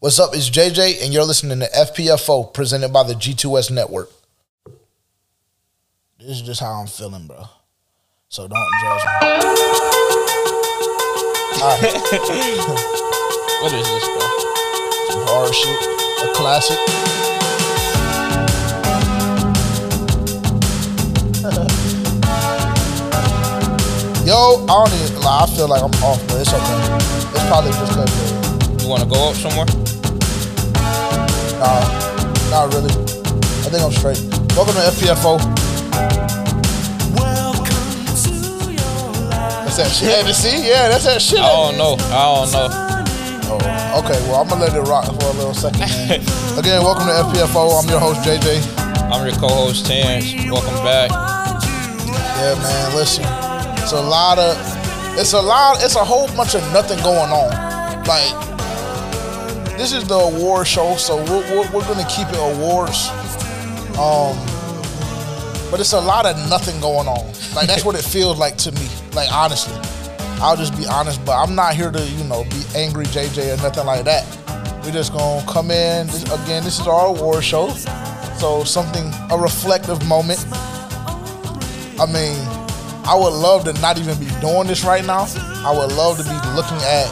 What's up? It's JJ, and you're listening to FPFO presented by the G2S Network. This is just how I'm feeling, bro. So don't judge me. Right, What is this, bro? some hard shit, a classic. Yo, I don't even lie. I feel like I'm off, but it's okay. It's probably just because. You want to go up somewhere? Nah, not really. I think I'm straight. Welcome to FPFO. Welcome to your life. That's that shit. To see? Yeah, that's that shit. I don't know. I don't know. Oh, okay, well, I'm gonna let it rock for a little second. Again, welcome to FPFO. I'm your host, JJ. I'm your co-host Terrence. Welcome back. Yeah, man, listen. It's a lot of, it's a lot, it's a whole bunch of nothing going on. Like, this is the award show, so we're, we're, we're gonna keep it awards. Um, but it's a lot of nothing going on. Like, that's what it feels like to me. Like, honestly. I'll just be honest, but I'm not here to, you know, be angry JJ or nothing like that. We're just gonna come in. This, again, this is our award show. So something, a reflective moment. I mean, I would love to not even be doing this right now. I would love to be looking at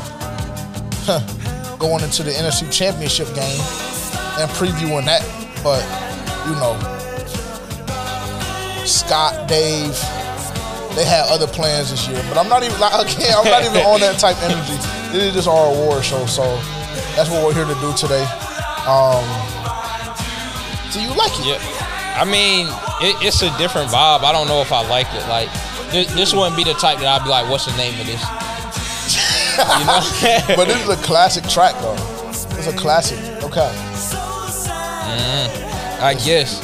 huh, going into the NFC Championship game and previewing that. But you know, Scott, Dave, they had other plans this year. But I'm not even like again, I'm not even on that type energy. This is just our award show, so that's what we're here to do today. Um, so you like it? Yeah. I mean, it, it's a different vibe. I don't know if I like it. Like, this, this wouldn't be the type that I'd be like, "What's the name of this?" You know. but this is a classic track though. It's a classic. Okay. I guess.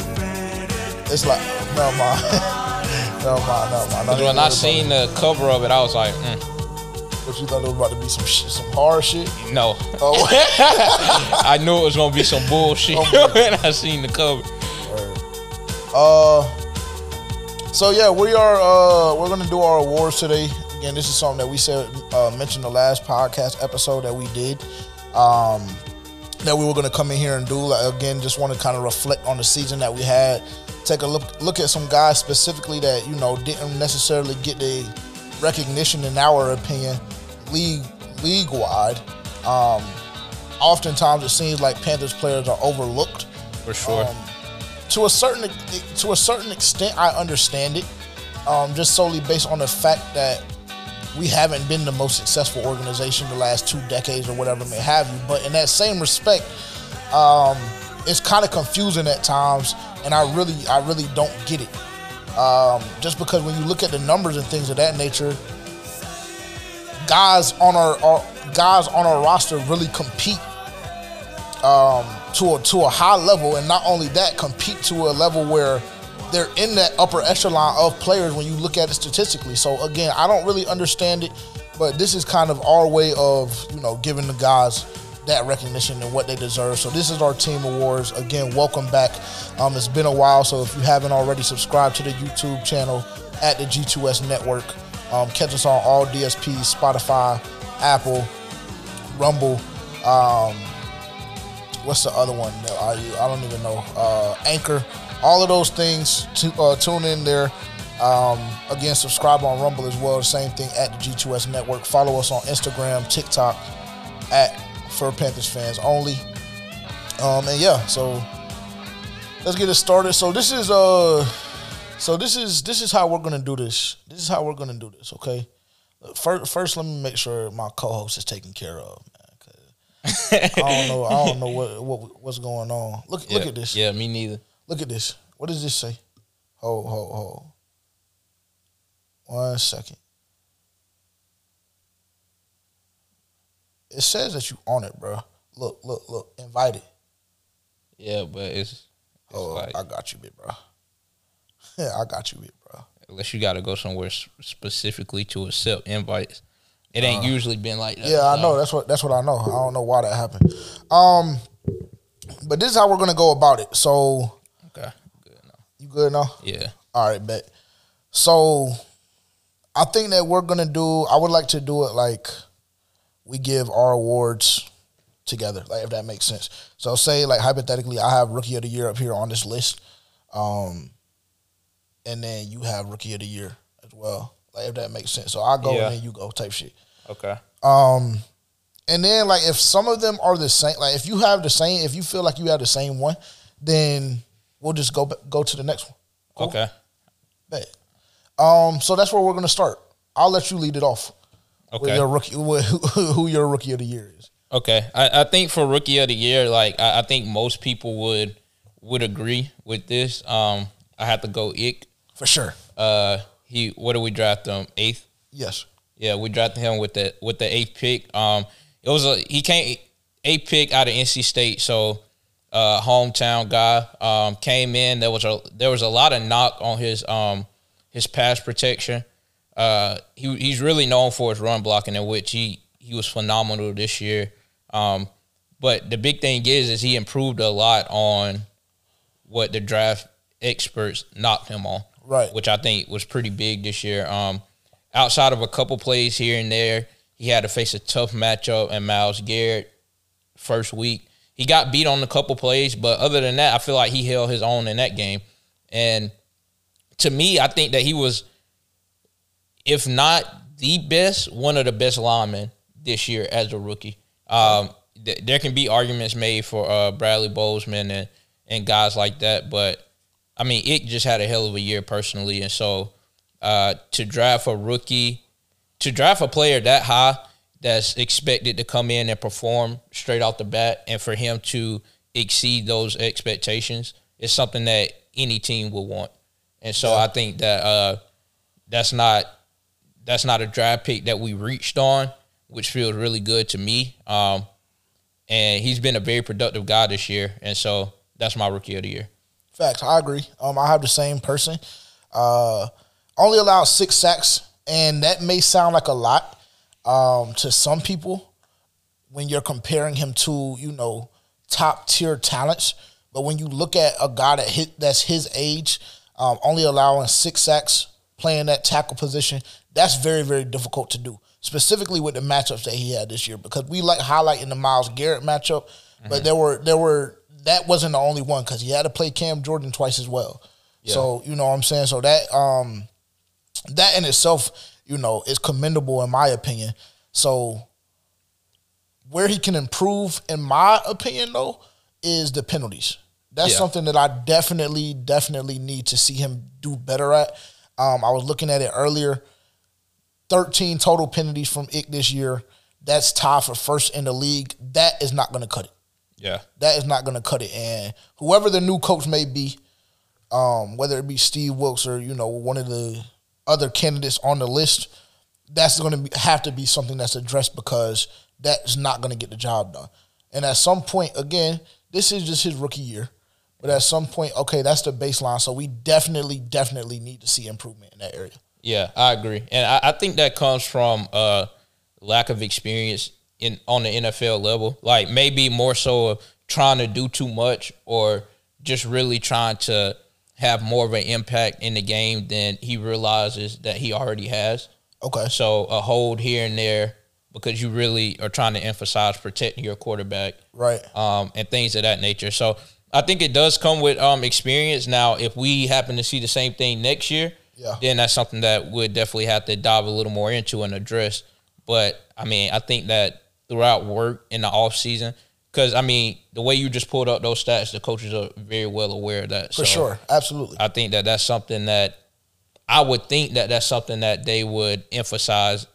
It's like no mind. no mind, no. Not Because when I seen the cover of it, I was like, mm, But you thought it was about to be some shit, some hard shit. "No." Oh, I knew it was gonna be some bullshit Oh, when I seen the cover. uh. So yeah, we are. Uh, we're gonna do our awards today. Again, this is something that we said uh, mentioned the last podcast episode that we did. Um, that we were gonna come in here and do. Like, again, just want to kind of reflect on the season that we had. Take a look look at some guys specifically that you know didn't necessarily get the recognition in our opinion, league league wide. Um, oftentimes it seems like Panthers players are overlooked. For sure. Um, to a certain to a certain extent, I understand it. Um, just solely based on the fact that we haven't been the most successful organization the last two decades or whatever may have you. But in that same respect, um, it's kind of confusing at times, and I really, I really don't get it. Um, just because when you look at the numbers and things of that nature, guys on our, our guys on our roster really compete um, to a to a high level, and not only that, compete to a level where they're in that upper echelon of players when you look at it statistically. So again, I don't really understand it, but this is kind of our way of you know giving the guys that recognition and what they deserve. So this is our team awards. Again, welcome back. Um, it's been a while, so if you haven't already subscribed to the YouTube channel at the G2S Network, um, catch us on all DSPs, Spotify, Apple, Rumble. Um, what's the other one? I, I don't even know. Uh, Anchor. All of those things. To, uh, tune in there. Um, again, subscribe on Rumble as well. Same thing at the G2S Network. Follow us on Instagram, TikTok at for Panthers fans only. Um, and yeah, so let's get it started. So this is uh, so this is this is how we're gonna do this. This is how we're gonna do this. Okay. First, first, let me make sure my co-host is taken care of. Man, I don't know. I don't know what, what what's going on. Look look at this. Yeah, me neither. Look at this. What does this say? Hold hold hold. One second. It says that you on it, bro. Look look look. Invited. Yeah, but it's, it's Oh, like I got you, big bro. Yeah, I got you, big bro. unless you got to go somewhere specifically to accept invites. It ain't usually been like that. Uh, Yeah, I know. That's what that's what I know. I don't know why that happened. Um, but this is how we're gonna go about it. So Okay, good. No. You good now? Yeah, All right, bet. So I think that we're gonna do. I would like to do it like we give our awards together. Like if that makes sense. So say like hypothetically, I have rookie of the year up here on this list, um, and then you have rookie of the year as well. Like if that makes sense. So I go Yeah. and then you go type shit. Okay. Um, and then like if some of them are the same, like if you have the same, if you feel like you have the same one, then we'll just go go to the next one. Cool? Okay. Bet. Um, so that's where we're gonna start. I'll let you lead it off. With Okay. your rookie, with who, who your rookie of the year is. Okay, I, I think for rookie of the year, like I, I think most people would would agree with this. Um, I have to go Ick. For sure. Uh, he what did we draft him eighth? Yes. Yeah, we drafted him with the with the eighth pick. Um, it was a he came eighth pick out of NC State, so uh, hometown guy um, came in. There was a there was a lot of knock on his um his pass protection. Uh, he he's really known for his run blocking, in which he he was phenomenal this year. Um, but the big thing is, is he improved a lot on what the draft experts knocked him on Right. which I think was pretty big this year. Um, outside of a couple plays here and there, he had to face a tough matchup and Myles Garrett first week. He got beat on a couple plays, but other than that, I feel like he held his own in that game. And to me, I think that he was, if not the best, one of the best linemen this year as a rookie. Um, th- there can be arguments made for uh, Bradley Bozeman and and guys like that, but I mean, it just had a hell of a year personally, and so uh, to draft a rookie, to draft a player that high that's expected to come in and perform straight off the bat, and for him to exceed those expectations is something that any team would want. And so I think that uh, that's not that's not a draft pick that we reached on, which feels really good to me. Um, and he's been a very productive guy this year, and so that's my rookie of the year. Facts. I agree. Um, I have the same person. Uh, only allowed six sacks, and that may sound like a lot um, to some people when you're comparing him to you know top tier talents. But when you look at a guy that hit that's his age, um, only allowing six sacks, playing that tackle position, that's very very difficult to do. Specifically with the matchups that he had this year, because we like highlighting the Myles Garrett matchup, but there were there were that wasn't the only one because he had to play Cam Jordan twice as well. So you know what I'm saying. So that um that in itself, you know, is commendable in my opinion. So where he can improve, in my opinion, though, is the penalties. That's Yeah. something that I definitely, definitely need to see him do better at. Um, I was looking at it earlier. 13 total penalties from Ick this year. That's tied for first in the league. That is not going to cut it. Yeah, That is not going to cut it. And whoever the new coach may be, um, whether it be Steve Wilks or you know one of the other candidates on the list, that's going to have to be something that's addressed because that's not going to get the job done. And at some point, again, this is just his rookie year, but at some point, okay, that's the baseline. So we definitely, definitely need to see improvement in that area. yeah, I agree, and I, I think that comes from uh, lack of experience in on the NFL level. Like maybe more so trying to do too much, or just really trying to have more of an impact in the game than he realizes that he already has. Okay, So a hold here and there because you really are trying to emphasize protecting your quarterback. right. um, and things of that nature. So I think it does come with um, experience. Now, if we happen to see the same thing next year, Yeah. then that's something that we'd definitely have to dive a little more into and address. But I mean, I think that throughout work in the off season, because I mean, the way you just pulled up those stats, the coaches are very well aware of that. For So sure, absolutely. I think that that's something that I would think that that's something that they would emphasize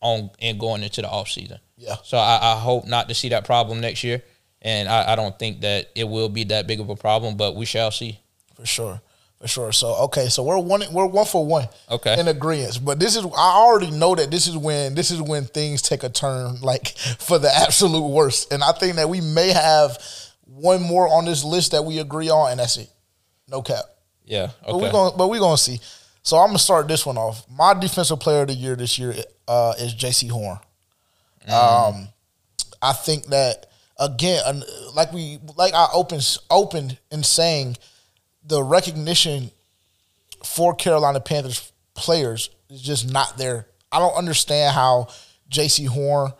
on and going into the off season. Yeah. So I, I hope not to see that problem next year, and I, I don't think that it will be that big of a problem, but we shall see. For sure. For sure. So okay, so we're one we're one for one. Okay. In agreement. But this is I already know that this is when this is when things take a turn like for the absolute worst. And I think that we may have one more on this list that we agree on and that's it. No cap. Yeah. But Okay. we're gonna but we're gonna see. So I'm gonna start this one off. My defensive player of the year this year uh, is Jaycee Horn. Um, I think that again, like we like I opened opened in saying, the recognition for Carolina Panthers players is just not there. I don't understand how Jaycee Horn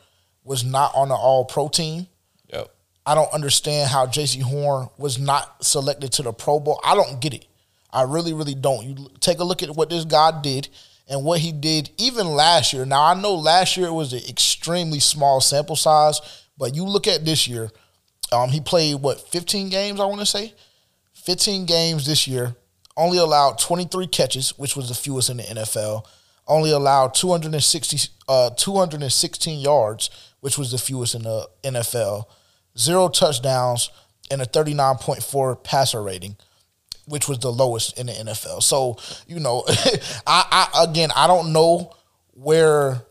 was not on the All Pro team. Yep. I don't understand how Jaycee Horn was not selected to the Pro Bowl. I don't get it. I really, really don't. You take a look at what this guy did and what he did even last year. Now I know last year it was an extremely small sample size, but you look at this year. Um, he played what 15 games, I want to say, 15 games this year. Only allowed 23 catches, which was the fewest in the NFL. Only allowed 260, uh, 216 yards, which was the fewest in the NFL. Zero touchdowns and a 39.4 passer rating which was the lowest in the NFL. So, you know, I, I again I don't know where,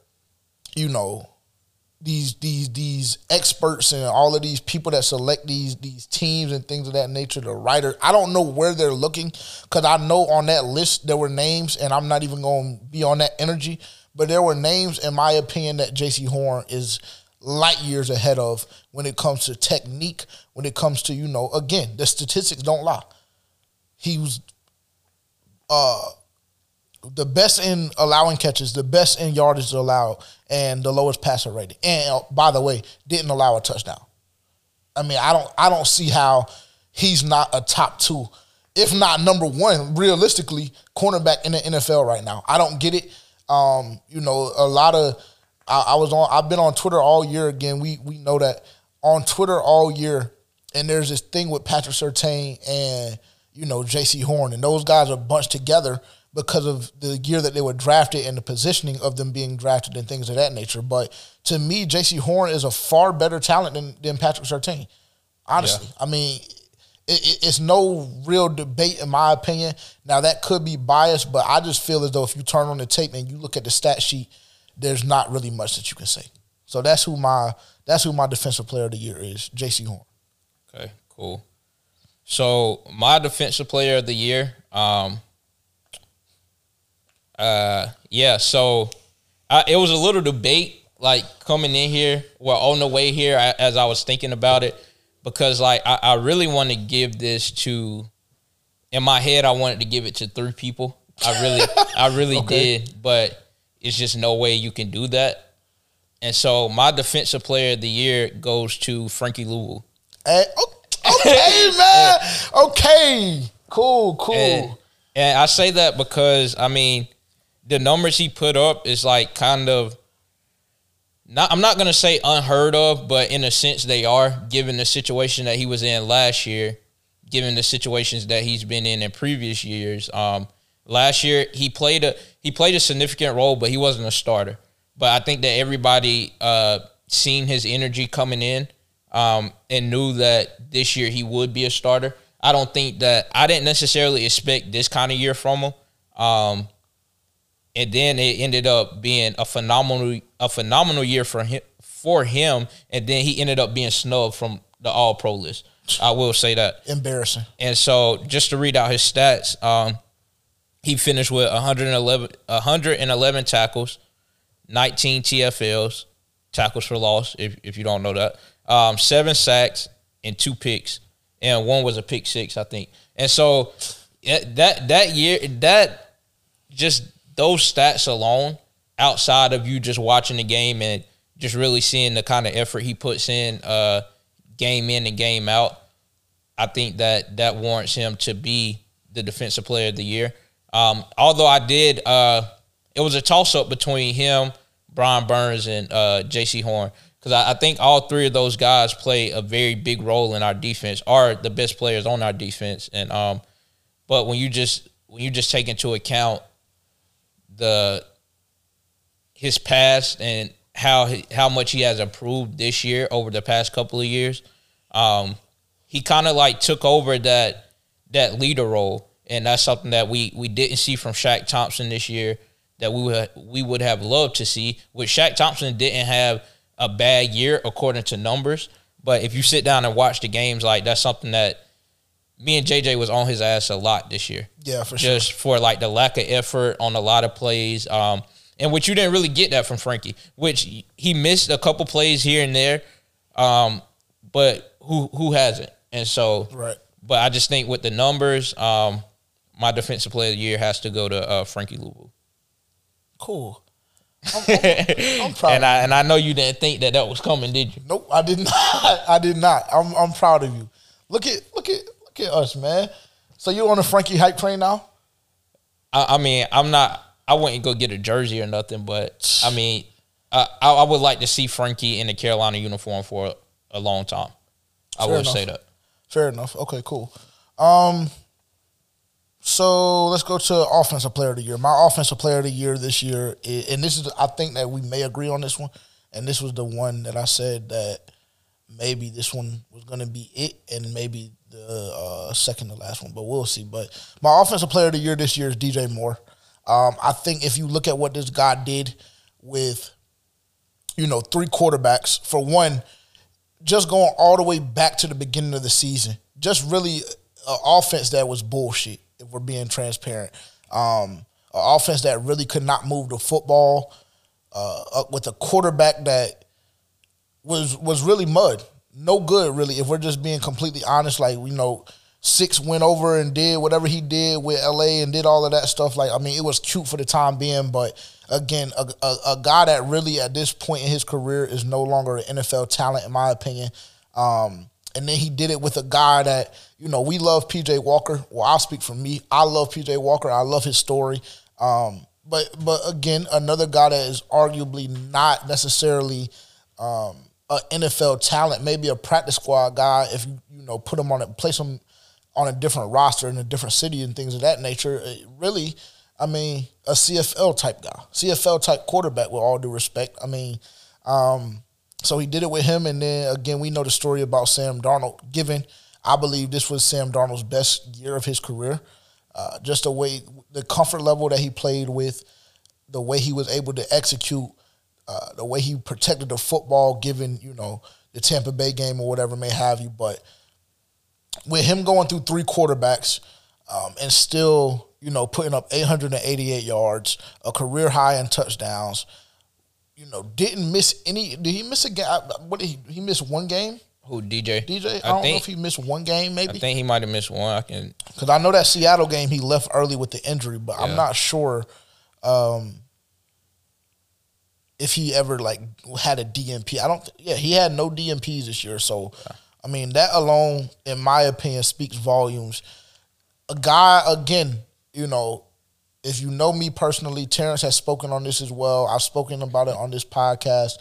you know, these these these experts and all of these people that select these these teams and things of that nature, the writer, I don't know where they're looking because I know on that list there were names, and I'm not even going to be on that energy, but there were names, in my opinion, that Jaycee Horn is light years ahead of when it comes to technique, when it comes to you know, again, the statistics don't lie. He was uh, the best in allowing catches, the best in yardage allowed, and the lowest passer rating. And uh, by the way, didn't allow a touchdown. I mean, I don't I don't see how he's not a top two, if not number one, realistically, cornerback in the NFL right now. I don't get it. Um, you know, a lot of I, I was on I've been on Twitter all year again. We we know that on Twitter all year, and there's this thing with Patrick Surtain and you know, Jaycee Horn, and those guys are bunched together because of the year that they were drafted and the positioning of them being drafted and things of that nature. But to me, Jaycee Horn is a far better talent than, than Patrick Surtain. Honestly, yeah. I mean, it, it's no real debate in my opinion. Now that could be biased, but I just feel as though if you turn on the tape and you look at the stat sheet, there's not really much that you can say. So that's who my that's who my defensive player of the year is, Jaycee Horn. Okay, cool. So my defensive player of the year, um, uh, yeah. So I, it was a little debate, like coming in here, well, on the way here, I, as I was thinking about it, because like I, I really want to give this to. In my head, I wanted to give it to three people. I really, I really okay. did, but it's just no way you can do that. And so my defensive player of the year goes to Frankie Luvu. Hey, okay okay, man. Okay. Cool, cool. And, and I say that because I mean, the numbers he put up is like kind of not I'm not gonna say unheard of, but in a sense they are, given the situation that he was in last year, given the situations that he's been in in previous years. Um, last year he played a he played a significant role, but he wasn't a starter. But I think that everybody uh, seen his energy coming in um, and knew that this year he would be a starter. I don't think that I didn't necessarily expect this kind of year from him. Um, and then it ended up being a phenomenal a phenomenal year for him for him. And then he ended up being snubbed from the All Pro list. I will say that embarrassing. And so, just to read out his stats, um, he finished with 111, 111 tackles, 19 TFLs, tackles for loss. If if you don't know that, um, seven sacks and two picks, and one was a pick six, I think. And so that that year, that just those stats alone, outside of you just watching the game and just really seeing the kind of effort he puts in, uh, game in and game out, I think that that warrants him to be the defensive player of the year. Um, although I did, uh, it was a toss up between him, Brian Burns, and uh, Jaycee Horn because I, I, think all three of those guys play a very big role in our defense. Are the best players on our defense, and um, but when you just when you just take into account the his past and how how much he has improved this year over the past couple of years, um, he kind of like took over that that leader role, and that's something that we we didn't see from Shaq Thompson this year that we would we would have loved to see. Which Shaq Thompson didn't have a bad year according to numbers. But if you sit down and watch the games, like that's something that me and JJ was on his ass a lot this year. Yeah, for sure. Just for like the lack of effort on a lot of plays. Um, and which you didn't really get that from Frankie, which he missed a couple plays here and there. Um, but who who hasn't? And so right. But I just think with the numbers, um, my defensive player of the year has to go to uh, Frankie Luvu. Cool. I'm, I'm, I'm proud. and I and I know you didn't think that that was coming, did you? Nope, I did not. I did not. I'm I'm proud of you. Look at look at look at us, man. So you on a Frankie hype train now? I, I mean, I'm not. I wouldn't go get a jersey or nothing, but I mean, I, I, I would like to see Frankie in the Carolina uniform for a long time. I Fair would enough. say that. Fair enough. Okay, cool. Um, so let's go to offensive player of the year. My offensive player of the year this year, i- and this is I think that we may agree on this one, and this was the one that I said that maybe this one was going to be it, and maybe the uh, second to last one, but we'll see. But my offensive player of the year this year is DJ Moore. Um, I think if you look at what this guy did with, you know, three quarterbacks, for one, just going all the way back to the beginning of the season, just really an offense that was bullshit. If we're being transparent, um, an offense that really could not move the football, uh, with a quarterback that was was really mud, no good really. If we're just being completely honest, like you know, six went over and did whatever he did with LA and did all of that stuff. Like I mean, it was cute for the time being, but again, a, a, a guy that really at this point in his career is no longer an NFL talent, in my opinion. Um, and then he did it with a guy that you know we love, PJ Walker. Well, I'll speak for me. I love PJ Walker. I love his story. Um, but but again, another guy that is arguably not necessarily um, an NFL talent, maybe a practice squad guy. If you you know put him on it, place him on a different roster in a different city and things of that nature. Really, I mean, a CFL type guy, CFL type quarterback. With all due respect, I mean, um, so he did it with him, and then again, we know the story about Sam Darnold. Given, I believe this was Sam Darnold's best year of his career. Uh, just the way, the comfort level that he played with, the way he was able to execute, uh, the way he protected the football, given you know the Tampa Bay game or whatever may have you. But with him going through three quarterbacks um, and still, you know, putting up 888 yards, a career high in touchdowns, you know, didn't miss any. Did he miss a game? What did he? He missed one game. Who DJ? DJ, I, I don't know think if he missed one game, Maybe I think he might have missed one. I can. Because I know that Seattle game he left early with the injury, but I'm not sure um, if he ever like had a DNP. I don't. Yeah, he had no DNPs this year. So, I mean, that alone, in my opinion, speaks volumes. A guy again, you know, if you know me personally, Terrence has spoken on this as well. I've spoken about it on this podcast.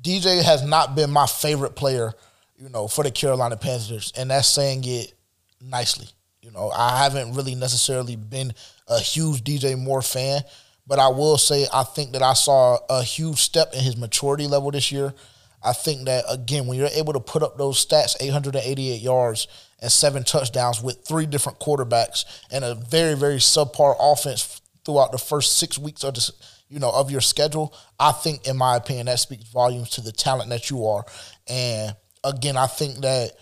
DJ has not been my favorite player, you know, for the Carolina Panthers, and that's saying it nicely. You know, I haven't really necessarily been a huge DJ Moore fan, but I will say I think that I saw a huge step in his maturity level this year. I think that again, when you're able to put up those stats, 888 yards and seven touchdowns with three different quarterbacks and a very very subpar offense throughout the first six weeks of the you know of your schedule, I think in my opinion that speaks volumes to the talent that you are. And again, I think that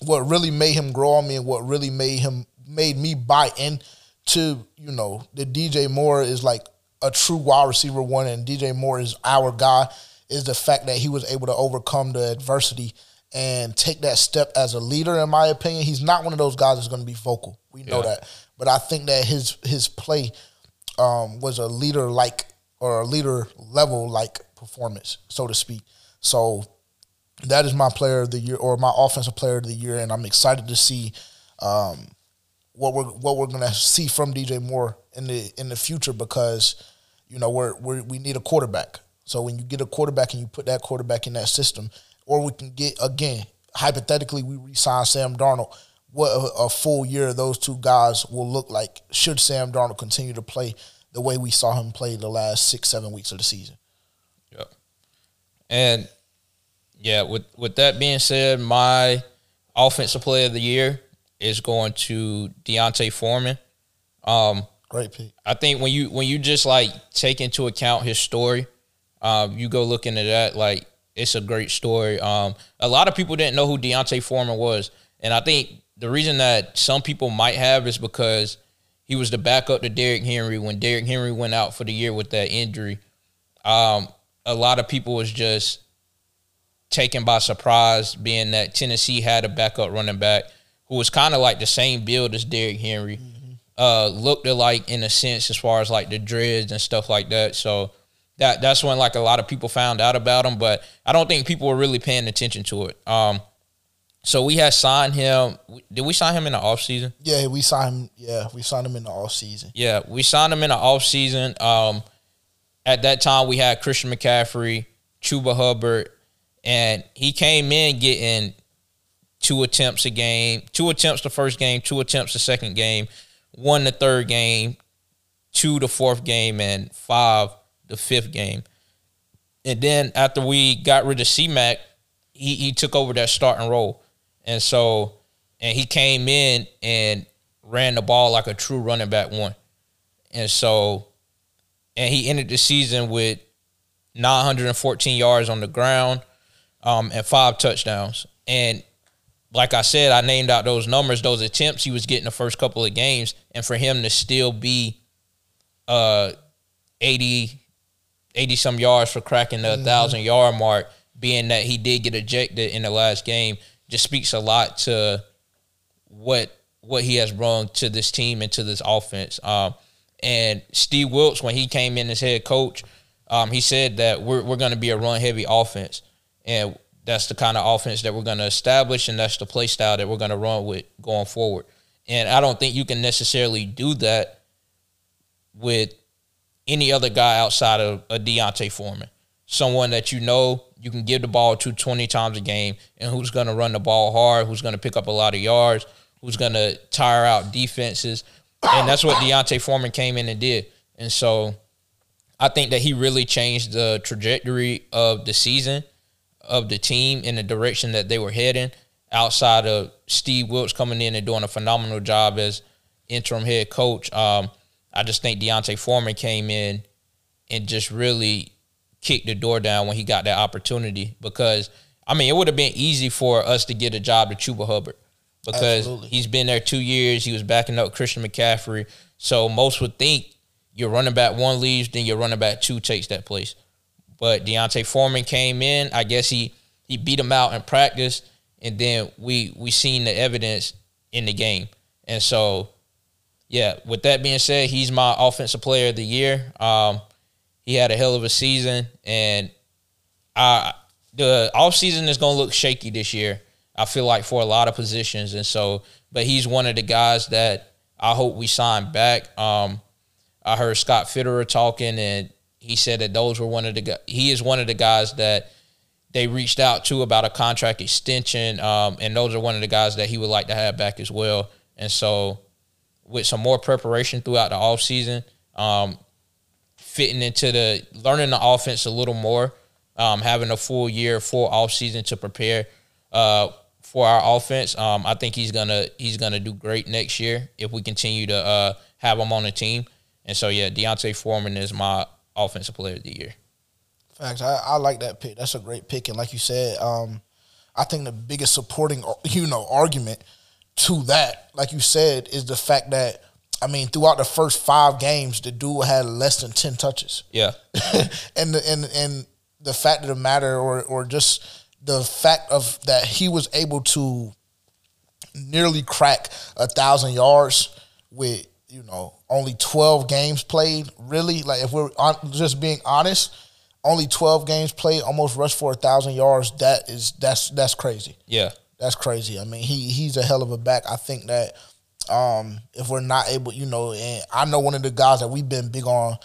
what really made him grow on me and what really made him made me buy in to you know the DJ Moore is like a true wide receiver one and DJ Moore is our guy is the fact that he was able to overcome the adversity and take that step as a leader in my opinion. He's not one of those guys that's going to be vocal. We know Yeah. that. But I think that his his play um, was a leader like or a leader level like performance so to speak. So that is my player of the year or my offensive player of the year, and I'm excited to see um, what we're what we're gonna see from DJ Moore in the in the future because you know we're, we're we need a quarterback. So when you get a quarterback and you put that quarterback in that system, or we can get again hypothetically we resign Sam Darnold. What a, a full year those two guys will look like should Sam Darnold continue to play the way we saw him play the last six seven weeks of the season. Yep. And yeah, with with that being said, my offensive player of the year is going to D'Onta Foreman. Um, Great pick. I think when you when you just like take into account his story, um, you go look into that. Like it's a great story. Um, a lot of people didn't know who D'Onta Foreman was, and I think the reason that some people might have is because he was the backup to Derrick Henry when Derrick Henry went out for the year with that injury. Um, a lot of people was just taken by surprise, being that Tennessee had a backup running back who was kind of like the same build as Derrick Henry uh, looked alike in a sense as far as like the dreads and stuff like that. So that that's when like a lot of people found out about him. But I don't think people were really paying attention to it. Um, so we had signed him. Did we sign him in the off season? Yeah, we signed him. Yeah, we signed him in the off season. Yeah, we signed him in the off season. Um, at that time, we had Christian McCaffrey, Chuba Hubbard, and he came in getting two attempts a game, two attempts the first game, two attempts the second game, one the third game, two the fourth game, and five the fifth game. And then after we got rid of C-Mac, he, he took over that starting role. And so, and he came in and ran the ball like a true running back one. And so, and he ended the season with 914 yards on the ground um, and five touchdowns. And like I said, I named out those numbers, those attempts he was getting the first couple of games, and for him to still be uh 80, 80 some yards for cracking the mm-hmm. thousand yard mark, being that he did get ejected in the last game, just speaks a lot to what what he has brought to this team and to this offense. Um, and Steve Wilks, when he came in as head coach, um, he said that we're we're going to be a run heavy offense, and that's the kind of offense that we're going to establish, and that's the play style that we're going to run with going forward. And I don't think you can necessarily do that with any other guy outside of a D'Onta Foreman, someone that you know you can give the ball to 20 times a game and who's going to run the ball hard, who's going to pick up a lot of yards, who's going to tire out defenses. And that's what D'Onta Foreman came in and did. And so I think that he really changed the trajectory of the season, of the team in the direction that they were heading outside of Steve Wilks coming in and doing a phenomenal job as interim head coach. Um, I just think D'Onta Foreman came in and just really kicked the door down when he got that opportunity because I mean it would have been easy for us to get a job to Chuba Hubbard because Absolutely. he's been there two years. He was backing up Christian McCaffrey. So most would think your running back one leaves, then your running back two takes that place. But D'Onta Foreman came in. I guess he he beat him out in practice, and then we we seen the evidence in the game. And so, yeah. With that being said, he's my offensive player of the year. Um, he had a hell of a season, and I the off season is going to look shaky this year. I feel like for a lot of positions, and so, but he's one of the guys that I hope we sign back. Um, I heard Scott Fitterer talking, and he said that those were one of the he is one of the guys that they reached out to about a contract extension, um, and those are one of the guys that he would like to have back as well. And so, with some more preparation throughout the offseason, um, fitting into the learning the offense a little more, um, having a full year, full off season to prepare uh, for our offense. Um, I think he's gonna he's gonna do great next year if we continue to uh, have him on the team. And so yeah, D'Onta Foreman is my offensive player of the year. Facts. I, I like that pick. That's a great pick. And like you said, um, I think the biggest supporting you know argument to that, like you said, is the fact that I mean, throughout the first five games, the dude had less than ten touches. Yeah, and the, and and the fact of the matter, or or just the fact of that he was able to nearly crack a thousand yards with you know only twelve games played. Really, like if we're on, just being honest, only twelve games played, almost rushed for a thousand yards. That is that's that's crazy. Yeah, that's crazy. I mean, he he's a hell of a back. I think that um, if we're not able, you know, and I know one of the guys that we've been big on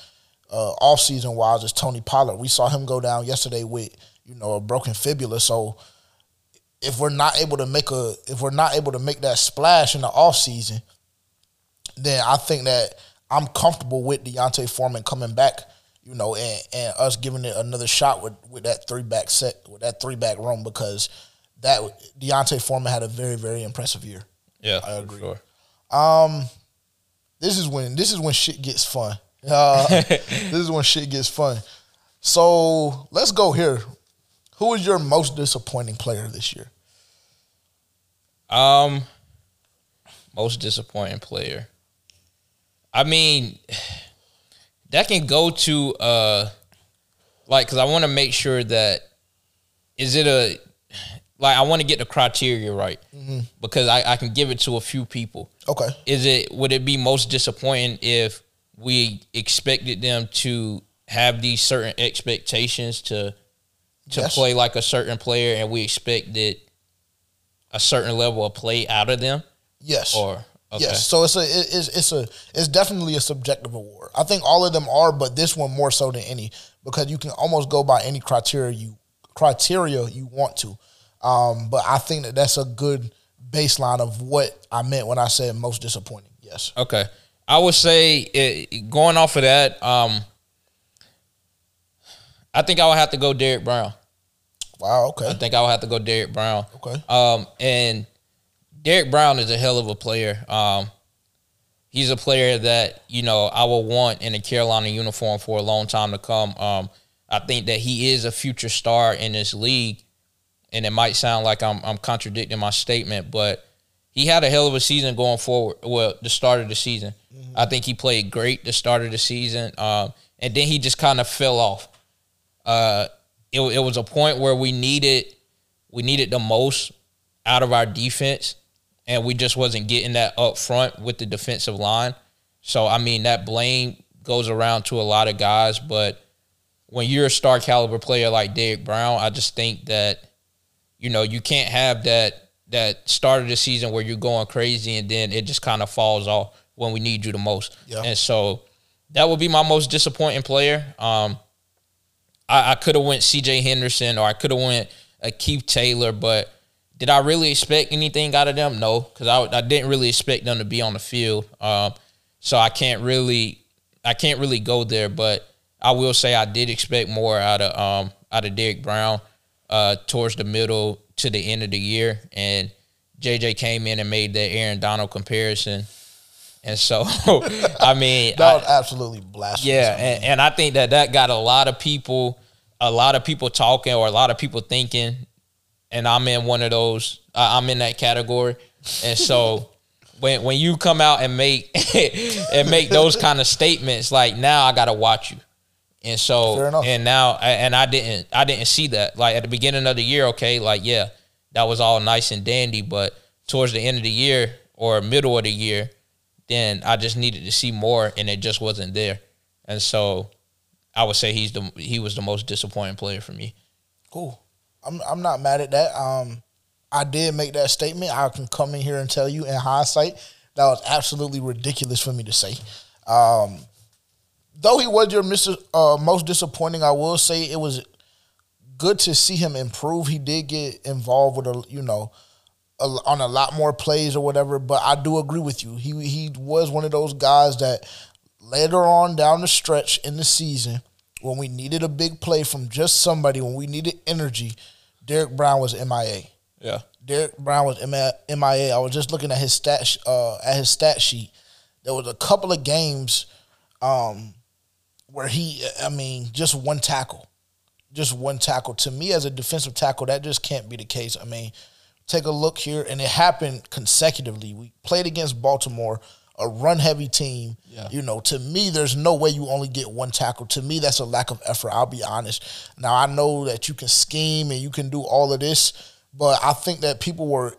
uh, off season wise is Tony Pollard. We saw him go down yesterday with you know a broken fibula. So if we're not able to make a if we're not able to make that splash in the off season, then I think that I'm comfortable with D'Onta Foreman coming back. You know, and, and us giving it another shot with, with that three back set with that three back room because that D'Onta Foreman had a very very impressive year. Yeah, I agree. Sure. Um, this is when this is when shit gets fun. Uh, this is when shit gets fun. So let's go here. Who is your most disappointing player this year? Um, most disappointing player. I mean, that can go to uh, like because I want to make sure that is it a like I want to get the criteria right mm-hmm. because I, I can give it to a few people. Okay. Is it would it be most disappointing if we expected them to have these certain expectations to to Yes. play like a certain player, and we expected a certain level of play out of them? Yes. Or okay, Yes, so it's a it- it's it's a it's definitely a subjective award. I think all of them are, but this one more so than any because you can almost go by any criteria you criteria you want to. Um, but I think that that's a good baseline of what I meant when I said most disappointing. Yes. Okay. I would say it, going off of that, um, I think I would have to go Derrick Brown. Wow. Okay. I think I would have to go Derrick Brown. Okay. Um, and Derrick Brown is a hell of a player. Um, he's a player that you know I will want in a Carolina uniform for a long time to come. Um, I think that he is a future star in this league, and it might sound like I'm I'm contradicting my statement, but he had a hell of a season going forward. Well, the start of the season, I think he played great the start of the season, um, and then he just kind of fell off. Uh, it, it was a point where we needed we needed the most out of our defense, and we just wasn't getting that up front with the defensive line. So I mean that blame goes around to a lot of guys, but when you're a star caliber player like Derrick Brown, I just think that you know you can't have that that start of the season where you're going crazy and then it just kind of falls off when we need you the most. Yeah. And so that would be my most disappointing player. Um, I, I could have went C.J. Henderson or I could have went a Keith Taylor, but did I really expect anything out of them? No, because I, I didn't really expect them to be on the field. Um, so I can't really I can't really go there, but I will say I did expect more out of um, out of Derrick Brown uh, towards the middle to the end of the year, and JJ came in and made that Aaron Donald comparison, and so I mean That I- was absolutely blasphemous. yeah, and, and I think that that got a lot of people, a lot of people talking, or a lot of people thinking, and I'm in one of those. I I'm in that category, and so when when you come out and make and make those kind of statements, like now I gotta watch you, and so and now and I didn't I didn't see that like at the beginning of the year. Okay, like yeah, that was all nice and dandy, but towards the end of the year or middle of the year, then I just needed to see more, and it just wasn't there. And so, I would say he's the he was the most disappointing player for me. Cool. I'm I'm not mad at that. Um, I did make that statement. I can come in here and tell you in hindsight that was absolutely ridiculous for me to say. Um, though he was your Mr. Uh, most disappointing, I will say it was good to see him improve. He did get involved with a you know a, on a lot more plays or whatever. But I do agree with you. He he was one of those guys that later on down the stretch in the season when we needed a big play from just somebody when we needed energy, Derrick Brown was MIA. Yeah, Derrick Brown was MIA. I was just looking at his stat uh, at his stat sheet. There was a couple of games um, where he, I mean, just one tackle, just one tackle. To me, as a defensive tackle, that just can't be the case. I mean, take a look here, and it happened consecutively. We played against Baltimore, a run-heavy team. Yeah. You know, to me, there's no way you only get one tackle. To me, that's a lack of effort. I'll be honest. Now, I know that you can scheme and you can do all of this, but I think that people were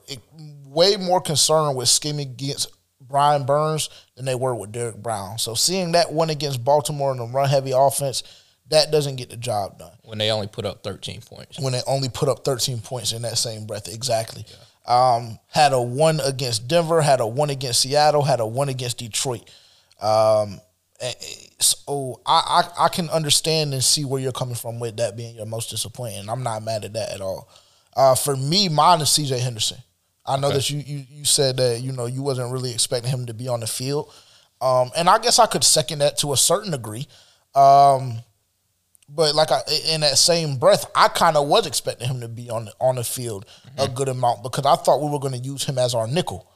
way more concerned with scheming against Brian Burns than they were with Derrick Brown. So seeing that one against Baltimore in a run-heavy offense, that doesn't get the job done when they only put up 13 points. when they only put up 13 points in that same breath. Exactly. Um, had a one against Denver, had a one against Seattle, had a one against Detroit. Um, so I, I I can understand and see where you're coming from with that being your most disappointing. I'm not mad at that at all. Uh, for me, mine is C.J. Henderson. I know Okay. that you, you you said that you know you wasn't really expecting him to be on the field, um, and I guess I could second that to a certain degree. Um, but like I, in that same breath, I kind of was expecting him to be on the, on the field a good amount because I thought we were going to use him as our nickel,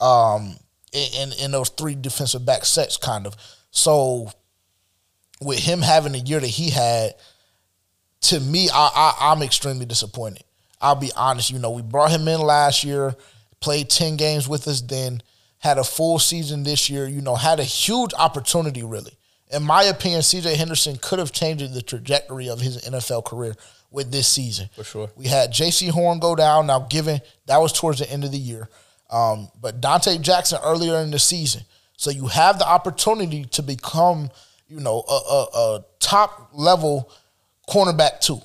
um, in, in in those three defensive back sets, kind of. So, with him having the year that he had, to me, I, I I'm extremely disappointed. I'll be honest. You know, we brought him in last year, played ten games with us, then had a full season this year. You know, had a huge opportunity. Really, in my opinion, C.J. Henderson could have changed the trajectory of his NFL career with this season. For sure. We had Jaycee Horn go down. Now, given that was towards the end of the year, um, but Donte Jackson earlier in the season. So you have the opportunity to become, you know, a, a, a top level cornerback too.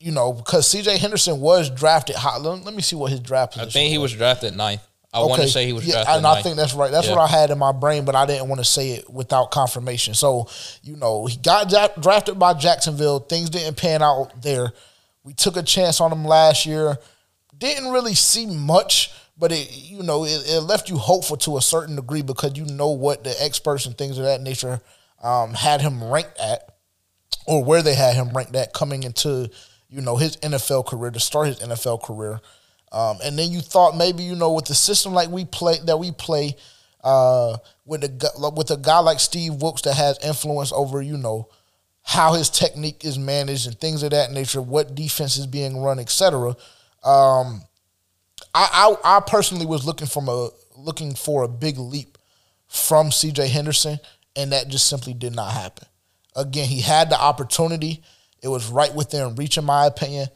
You know, because C.J. Henderson was drafted high. Let, let me see what his draft I position. think he was drafted ninth. I want to say he was yeah, and I think that's right. That's Yeah. what I had in my brain, but I didn't want to say it without confirmation. So, you know, he got drafted by Jacksonville. Things didn't pan out there. We took a chance on him last year. Didn't really see much, but it, you know, it, it left you hopeful to a certain degree because you know what the experts and things of that nature um, had him ranked at or where they had him ranked at coming into you know his NFL career to start his NFL career. Um, and then you thought maybe you know with the system like we play that we play uh, with a with a guy like Steve Wilks that has influence over you know how his technique is managed and things of that nature, what defense is being run, etc. Um, I, I I personally was looking from a looking for a big leap from C.J. Henderson, and that just simply did not happen. Again, he had the opportunity; it was right within reach, in my opinion.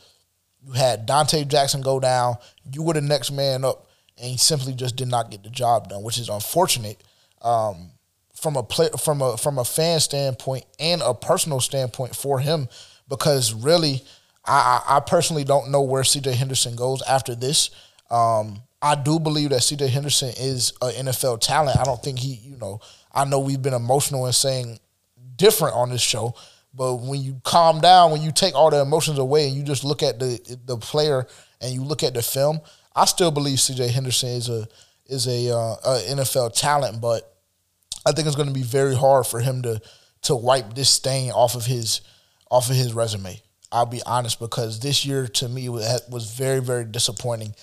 You had Donte Jackson go down; you were the next man up, and he simply just did not get the job done, which is unfortunate um, from a play, from a from a fan standpoint and a personal standpoint for him, because really, I, I personally don't know where C.J. Henderson goes after this. Um, I do believe that C.J. Henderson is an NFL talent. I don't think he, you know, I know we've been emotional in saying different on this show, but when you calm down, when you take all the emotions away and you just look at the the player and you look at the film, I still believe C.J. Henderson is a is a, uh, a NFL talent, but I think it's going to be very hard for him to to wipe this stain off of his off of his resume. I'll be honest because this year to me was very very disappointing,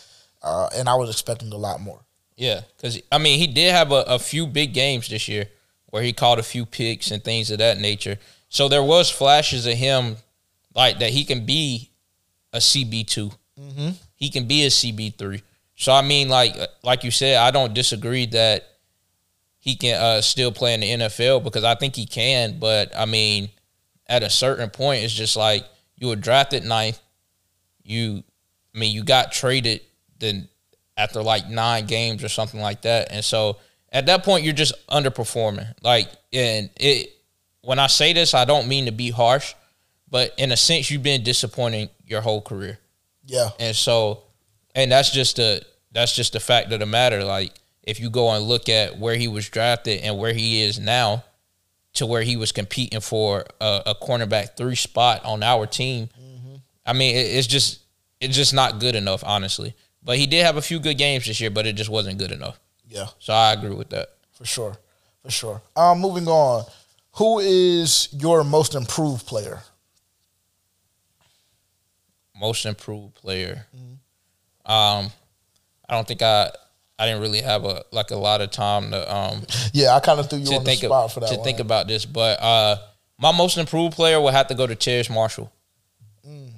uh, and I was expecting a lot more. Yeah, because I mean, he did have a, a few big games this year where he caught a few picks and things of that nature. So there was flashes of him, like that he can be a CB 2 He can be a CB three. So I mean, like like you said, I don't disagree that he can uh, still play in the NFL because I think he can. But I mean, at a certain point, it's just like you were drafted ninth. You, I mean, you got traded then after like nine games or something like that, and so at that point, you're just underperforming. Like, and it. When I say this, I don't mean to be harsh, but in a sense, you've been disappointing your whole career. Yeah, And so, and that's just the that's just the fact of the matter. Like, if you go and look at where he was drafted and where he is now, to where he was competing for a, a cornerback three spot on our team, I mean, it, it's just it's just not good enough, honestly. But he did have a few good games this year, but it just wasn't good enough. yeah, So I agree with that. for sure, for sure. Um, moving on, who is your most improved player? Most improved player. Um, I don't think I I didn't really have a like a lot of time to um Yeah, I kind of threw you on the think spot of, for that to one. think about this, but uh, my most improved player would have to go to Terrace Marshall,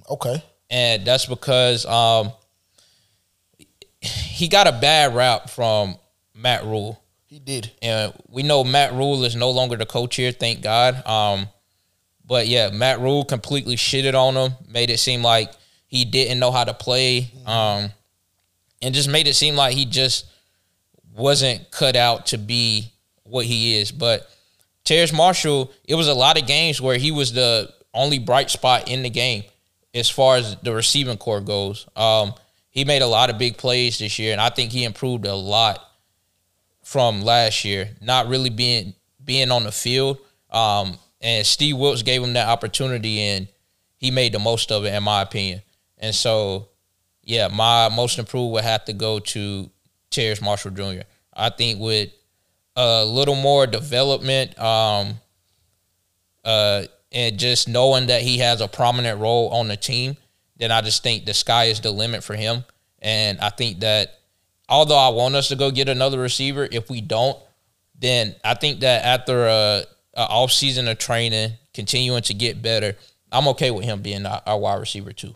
okay, and that's because um, he got a bad rap from Matt Rhule, he did. and we know Matt Rhule is no longer the coach here, thank God. Um, but yeah, Matt Rhule completely shitted on him, made it seem like he didn't know how to play, um, and just made it seem like he just wasn't cut out to be what he is. But Terrace Marshall, it was a lot of games where he was the only bright spot in the game as far as the receiving core goes. Um, he made a lot of big plays this year, and I think he improved a lot from last year, not really being being on the field. Um, and Steve Wilks gave him that opportunity, and he made the most of it, in my opinion. And so, yeah, my most improved would have to go to Terrace Marshall Jr. I think with a little more development, um, uh, and just knowing that he has a prominent role on the team, then I just think the sky is the limit for him. And I think that although I want us to go get another receiver, if we don't, then I think that after a, a off season of training, continuing to get better, I'm okay with him being our, our wide receiver too.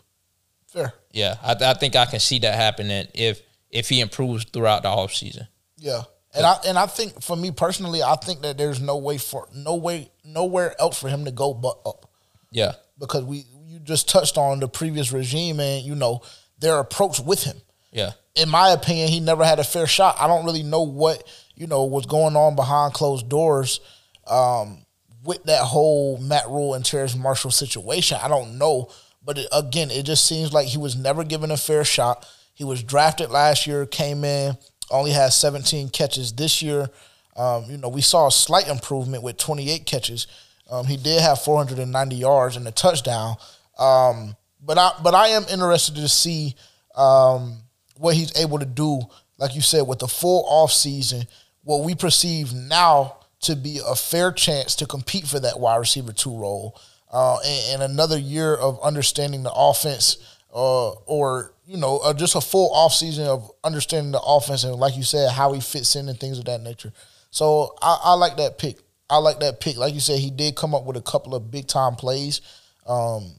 Fair. Yeah, I, I think I can see that happening if if he improves throughout the off season. Yeah. And I and I think for me personally, I think that there's no way for no way nowhere else for him to go but up. Yeah, Because we you just touched on the previous regime and you know their approach with him. Yeah, In my opinion, he never had a fair shot. I don't really know what you know was going on behind closed doors um, with that whole Matt Rhule and Terrace Marshall situation. I don't know, but it, again, it just seems like he was never given a fair shot. He was drafted last year, came in, only has 17 catches this year. Um, you know, we saw a slight improvement with 28 catches. Um, he did have 490 yards and a touchdown. Um, but I but I am interested to see um, what he's able to do, like you said, with the full off season, what we perceive now to be a fair chance to compete for that wide receiver two role, uh, and, and, another year of understanding the offense, uh, or you know, uh, just a full off season of understanding the offense and, like you said, how he fits in and things of that nature. So I, I like that pick. I like that pick. Like you said, he did come up with a couple of big time plays. Um,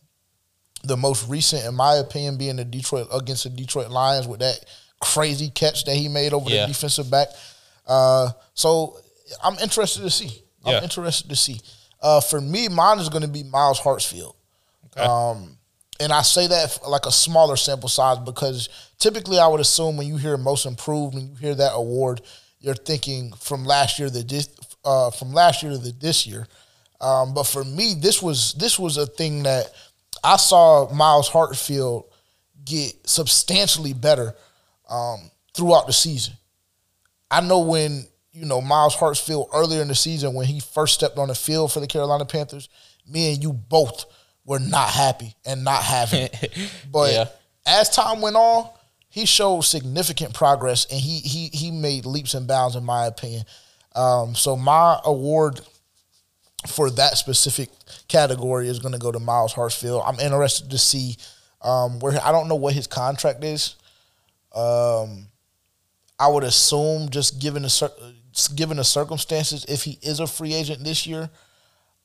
the most recent, in my opinion, being the Detroit against the Detroit Lions with that crazy catch that he made over yeah. the defensive back. Uh, so I'm interested to see. I'm yeah. interested to see. Uh, for me, mine is going to be Myles Hartsfield. Okay. Um, and I say that like a smaller sample size because typically I would assume when you hear most improved, when you hear that award, you're thinking from last year to this, uh, from last year to this year. Um, but for me, this was this was a thing that I saw Myles Hartsfield get substantially better um, throughout the season. I know when you know Myles Hartsfield earlier in the season when he first stepped on the field for the Carolina Panthers, me and you both were not happy and not happy. but yeah. as time went on, he showed significant progress and he he he made leaps and bounds in my opinion. Um, so my award for that specific category is going to go to Myles Hartsfield. I'm interested to see um, where I don't know what his contract is. Um, I would assume just given the given the circumstances, if he is a free agent this year,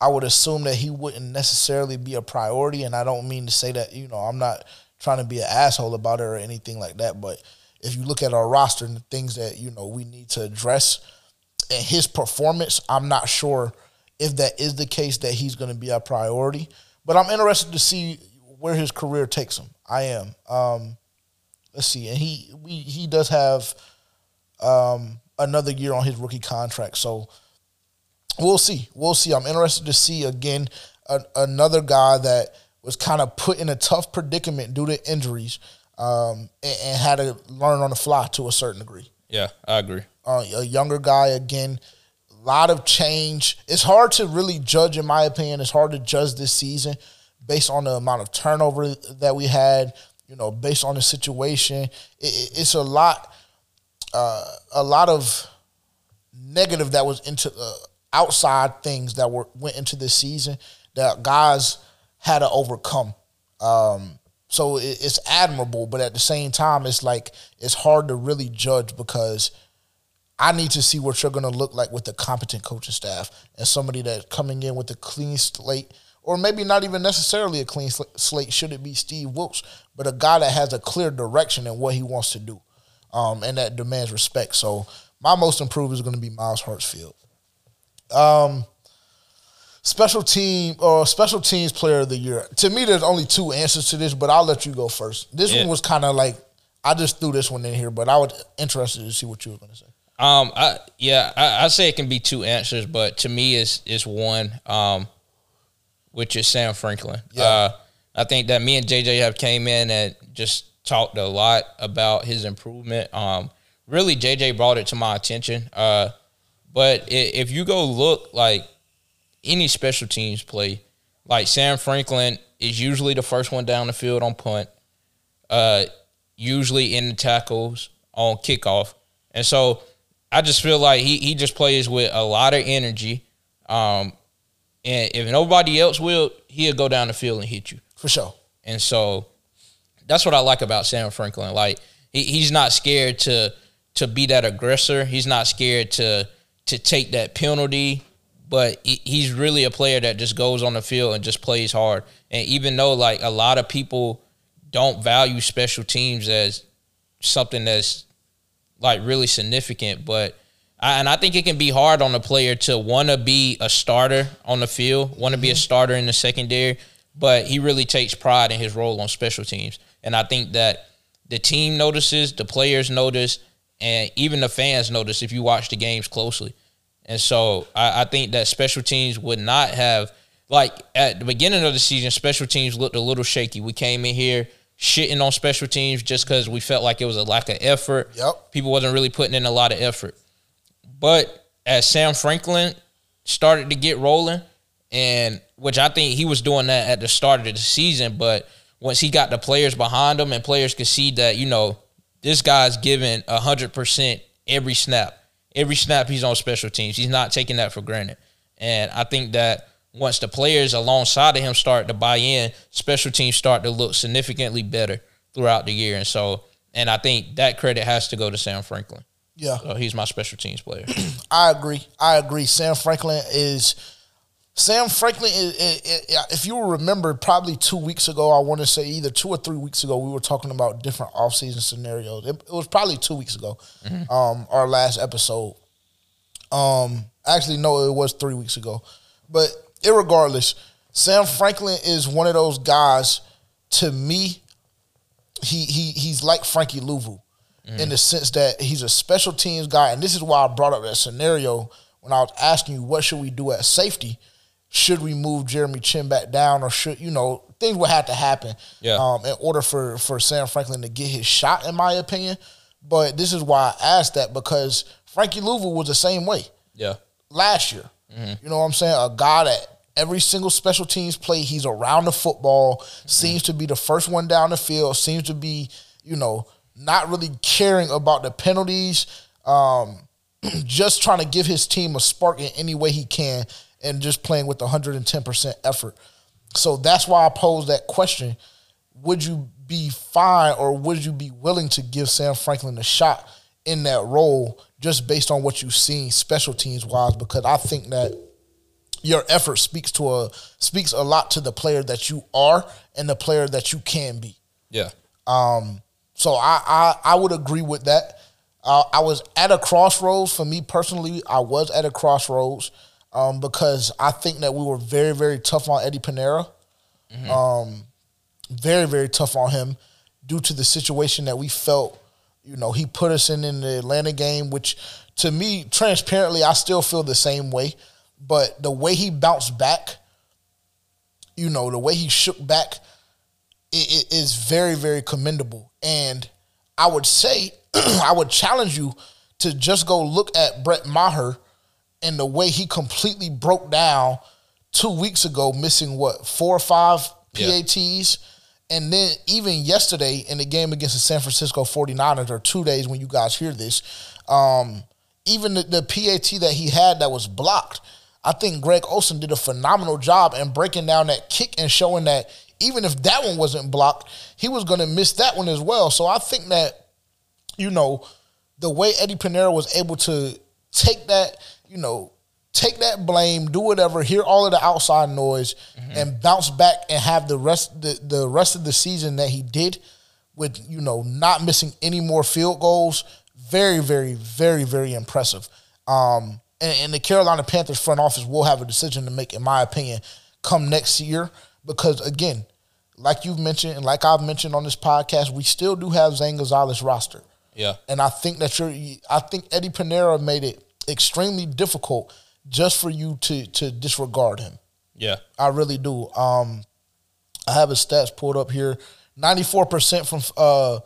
I would assume that he wouldn't necessarily be a priority. And I don't mean to say that you know I'm not trying to be an asshole about it or anything like that. But if you look at our roster and the things that you know we need to address, and his performance, I'm not sure if that is the case that he's going to be a priority. But I'm interested to see where his career takes him. I am. Um, let's see, and he we, he does have um, another year on his rookie contract, so we'll see. We'll see. I'm interested to see again a, another guy that was kind of put in a tough predicament due to injuries um, and, and, had to learn on the fly to a certain degree. Yeah, I agree. Uh, a younger guy again lot of change. It's hard to really judge, in my opinion. It's hard to judge this season based on the amount of turnover that we had. You know, based on the situation, it, it's a lot, uh, a lot of negative that was into uh, outside things that were went into this season that guys had to overcome. Um, so it, it's admirable, but at the same time, it's like it's hard to really judge because I need to see what you're going to look like with a competent coaching staff and somebody that's coming in with a clean slate, or maybe not even necessarily a clean slate. Should it be Steve Wilks, but a guy that has a clear direction in what he wants to do, um, and that demands respect. So my most improved is going to be Myles Hartsfield. Um, special team or special teams player of the year. To me, there's only two answers to this, but I'll let you go first. This yeah. one was kind of like I just threw this one in here, but I was interested to see what you were going to say. Um, I yeah, I, I say it can be two answers, but to me, it's it's one. Um, which is Sam Franklin. Yeah. Uh, I think that me and JJ have came in and just talked a lot about his improvement. Um, really, JJ brought it to my attention. Uh, but if you go look like any special teams play, like Sam Franklin is usually the first one down the field on punt, uh, usually in the tackles on kickoff, and so I just feel like he he just plays with a lot of energy. Um, and if nobody else will, he'll go down the field and hit you for sure. And so that's what I like about Sam Franklin. Like he, he's not scared to to be that aggressor. He's not scared to to take that penalty. But he, he's really a player that just goes on the field and just plays hard. And even though like a lot of people don't value special teams as something that's like really significant. But I, and I think it can be hard on a player to want to be a starter on the field, want to mm-hmm. be a mm-hmm. starter in the secondary. But he really takes pride in his role on special teams, and I think that the team notices, the players notice, and even the fans notice if you watch the games closely. And so I, I think that special teams would not have like at the beginning of the season, special teams looked a little shaky. We came in here shitting on special teams just because we felt like it was a lack of effort. Yep. People wasn't really putting in a lot of effort. But as Sam Franklin started to get rolling, and which I think he was doing that at the start of the season, but once he got the players behind him and players could see that, you know, this guy's giving hundred percent every snap. Every snap he's on special teams. He's not taking that for granted. And I think that once the players alongside of him start to buy in, special teams start to look significantly better throughout the year. And so, and I think that credit has to go to Sam Franklin. Yeah, so he's my special teams player. I agree. I agree. Sam Franklin is. Sam Franklin, is, is, is, if you remember, probably two weeks ago, I want to say either two or three weeks ago, we were talking about different offseason scenarios. It, it was probably two weeks ago, mm-hmm. um, our last episode. Um, actually, no, it was three weeks ago. But irregardless, Sam Franklin is one of those guys. To me, he he he's like Frankie Luvu mm. in the sense that he's a special teams guy, and this is why I brought up that scenario when I was asking you what should we do at safety. Should we move Jeremy Chinn back down, or should you know things would have to happen yeah. um, in order for for Sam Franklin to get his shot, in my opinion. But this is why I asked that because Frankie Luvu was the same way. Yeah. Last year, Mm-hmm. You know what I'm saying? A guy that every single special teams play, he's around the football, mm-hmm. seems to be the first one down the field, seems to be, you know, not really caring about the penalties, um, just trying to give his team a spark in any way he can and just playing with 110% effort. So that's why I pose that question. Would you be fine or would you be willing to give Sam Franklin a shot in that role just based on what you've seen special teams wise because I think that your effort speaks to a speaks a lot to the player that you are and the player that you can be. Yeah. Um. So I I, I would agree with that. Uh, I was at a crossroads for me personally. I was at a crossroads um, because I think that we were very very tough on Eddie Piñeiro. Mm-hmm. Um, very very tough on him due to the situation that we felt you know, he put us in in the Atlanta game, which to me, transparently, I still feel the same way. But the way he bounced back, you know, the way he shook back, it, it is very, very commendable. And I would say, I would challenge you to just go look at Brett Maher and the way he completely broke down two weeks ago, missing what four or five PATs. Yeah and then even yesterday in the game against the San Francisco 49ers, or two days when you guys hear this, um, even the, the, PAT that he had that was blocked, I think Greg Olsen did a phenomenal job in breaking down that kick and showing that even if that one wasn't blocked, he was going to miss that one as well. So I think that, you know, the way Eddie Piñeiro was able to take that, you know, take that blame, do whatever, hear all of the outside noise, mm-hmm. and bounce back and have the rest the, the rest of the season that he did with you know not missing any more field goals. Very, very, very, very impressive. Um, and, and the Carolina Panthers front office will have a decision to make, in my opinion, come next year because again, like you've mentioned and like I've mentioned on this podcast, we still do have Zane Gonzalez roster. Yeah, and I think that you're. I think Eddie Piñeiro made it extremely difficult just for you to to disregard him. Yeah, I really do. Um, I have his stats pulled up here. Ninety four percent from uh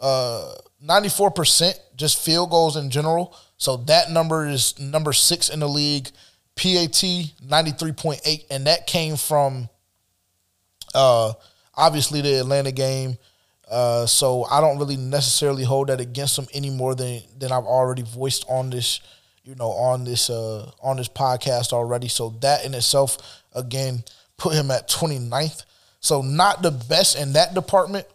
uh ninety four percent just field goals in general. So that number is number six in the league. PAT ninety three point eight, and that came from uh obviously the Atlanta game. Uh, so I don't really necessarily hold that against him any more than than I've already voiced on this you know, on this uh on this podcast already. So that in itself, again, put him at 29th. So not the best in that department,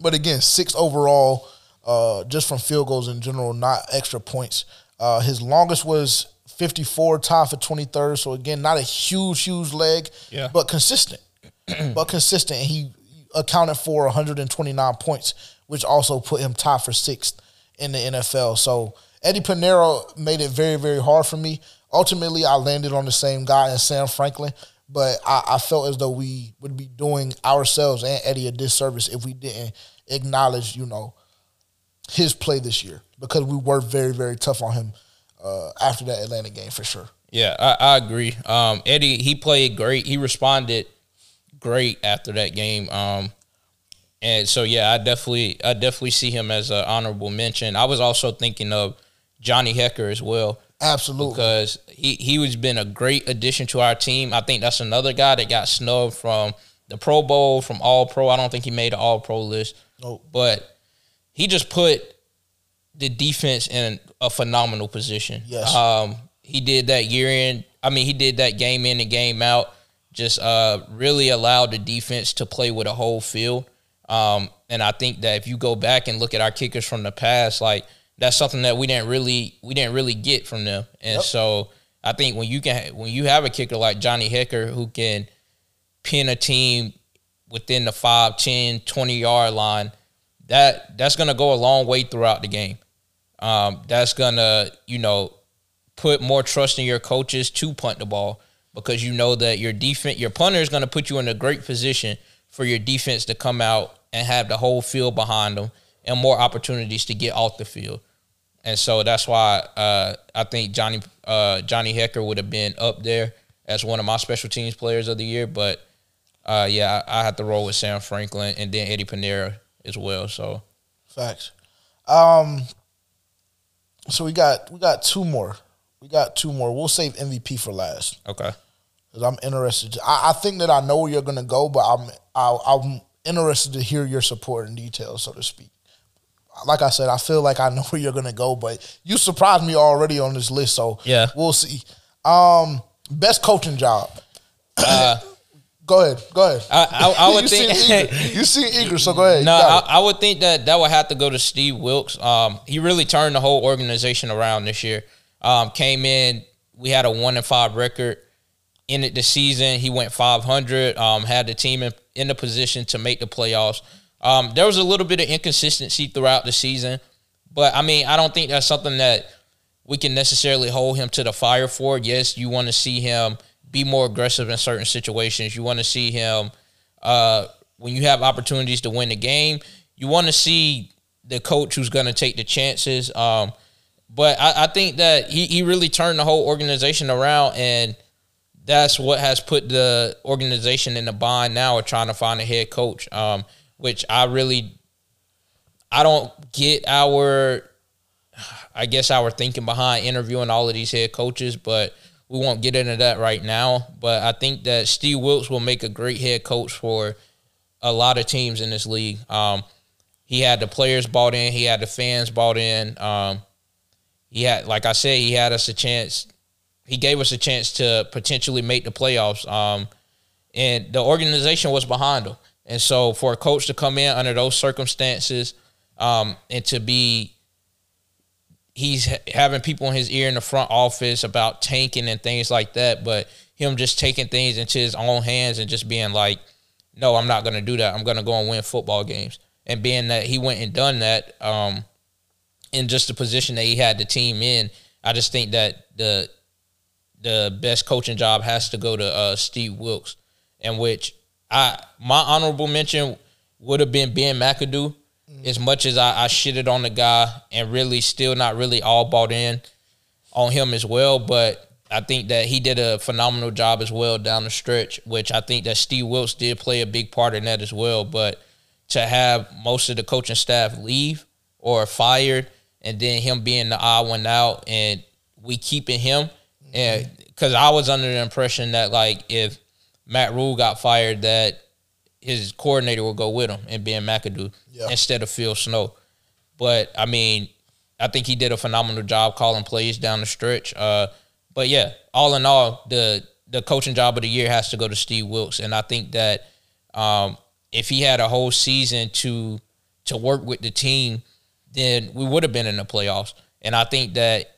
but again, six overall, uh, just from field goals in general, not extra points. Uh, his longest was 54, tied for 23rd. So again, not a huge, huge leg, yeah. but consistent. but consistent. He accounted for 129 points, which also put him tied for sixth in the NFL. So Eddie Piñeiro made it very, very hard for me. Ultimately, I landed on the same guy as Sam Franklin, but I, I felt as though we would be doing ourselves and Eddie a disservice if we didn't acknowledge, you know, his play this year because we were very, very tough on him uh, after that Atlanta game for sure. Yeah, I, I agree. Um, Eddie, he played great. He responded great after that game. Um, and so yeah, I definitely I definitely see him as an honorable mention. I was also thinking of Johnny Hekker as well. Absolutely. Because he he was been a great addition to our team. I think that's another guy that got snubbed from the Pro Bowl, from All Pro. I don't think he made the All Pro list. Nope. But he just put the defense in a phenomenal position. Yes. Um, he did that year in. I mean, he did that game in and game out. Just uh, really allowed the defense to play with a whole field. Um, and I think that if you go back and look at our kickers from the past, like that's something that we didn't really we didn't really get from them. And Yep. so I think when you can when you have a kicker like Johnny Hekker who can pin a team within the 5, 10, 20 yard line, that that's gonna go a long way throughout the game. Um, that's gonna, you know, put more trust in your coaches to punt the ball because you know that your defense your punter is gonna put you in a great position for your defense to come out and have the whole field behind them and more opportunities to get off the field. And so that's why uh, I think Johnny uh, Johnny Hekker would have been up there as one of my special teams players of the year. But uh, yeah, I, I have to roll with Sam Franklin and then Eddie Piñeiro as well. So Facts. Um. So we got we got two more. We got two more. We'll save MVP for last okay, because I'm interested. I, I think that I know where you're gonna go, but I'm I, I'm interested to hear your support and details, so to speak. Like I said, I feel like I know where you're gonna go, but you surprised me already on this list, so Yeah. we'll see. Um, best coaching job. go ahead, go ahead. I I, I would you think. You see eager, so go ahead. No, I. I would think that that would have to go to Steve Wilks. Um, he really turned the whole organization around this year. Um, came in, we had a one and five record. Ended the season, he went five hundred. Um, had the team in, in the position to make the playoffs. Um, there was a little bit of inconsistency throughout the season, but I mean, I don't think that's something that we can necessarily hold him to the fire for. Yes, you want to see him be more aggressive in certain situations. You want to see him uh, when you have opportunities to win the game. You want to see the coach who's going to take the chances. Um, but I, I think that he, he really turned the whole organization around, and that's what has put the organization in the bind now of trying to find a head coach. Um, which I really, I don't get our I guess our thinking behind interviewing all of these head coaches, but we won't get into that right now. But I think that Steve Wilks will make a great head coach for a lot of teams in this league. Um, he had the players bought in, he had the fans bought in. Um, he had, like I said, he had us a chance. He gave us a chance to potentially make the playoffs. Um, and the organization was behind him. And so for a coach to come in under those circumstances um, and to be he's having people in his ear in the front office about tanking and things like that, but him just taking things into his own hands and just being like, no, I'm not going to do that. I'm going to go and win football games. And being that he went and done that um, in just the position that he had the team in, I just think that the the best coaching job has to go to uh, Steve Wilks, in which I my honorable mention would have been Ben McAdoo. Mm. As much as I, I shitted on the guy and really still not really all bought in on him as well, but I think that he did a phenomenal job as well down the stretch, which I think that Steve Wilks did play a big part in that as well. But to have most of the coaching staff leave or fired, and then him being the odd one out, and we keeping him, and mm-hmm. because I was under the impression that like if Matt Rhule got fired, that his coordinator would go with him and Ben McAdoo Yeah. instead of Phil Snow. But I mean, I think he did a phenomenal job calling plays down the stretch. Uh, but yeah, all in all, the the coaching job of the year has to go to Steve Wilks, and I think that um, if he had a whole season to to work with the team, then we would have been in the playoffs. And I think that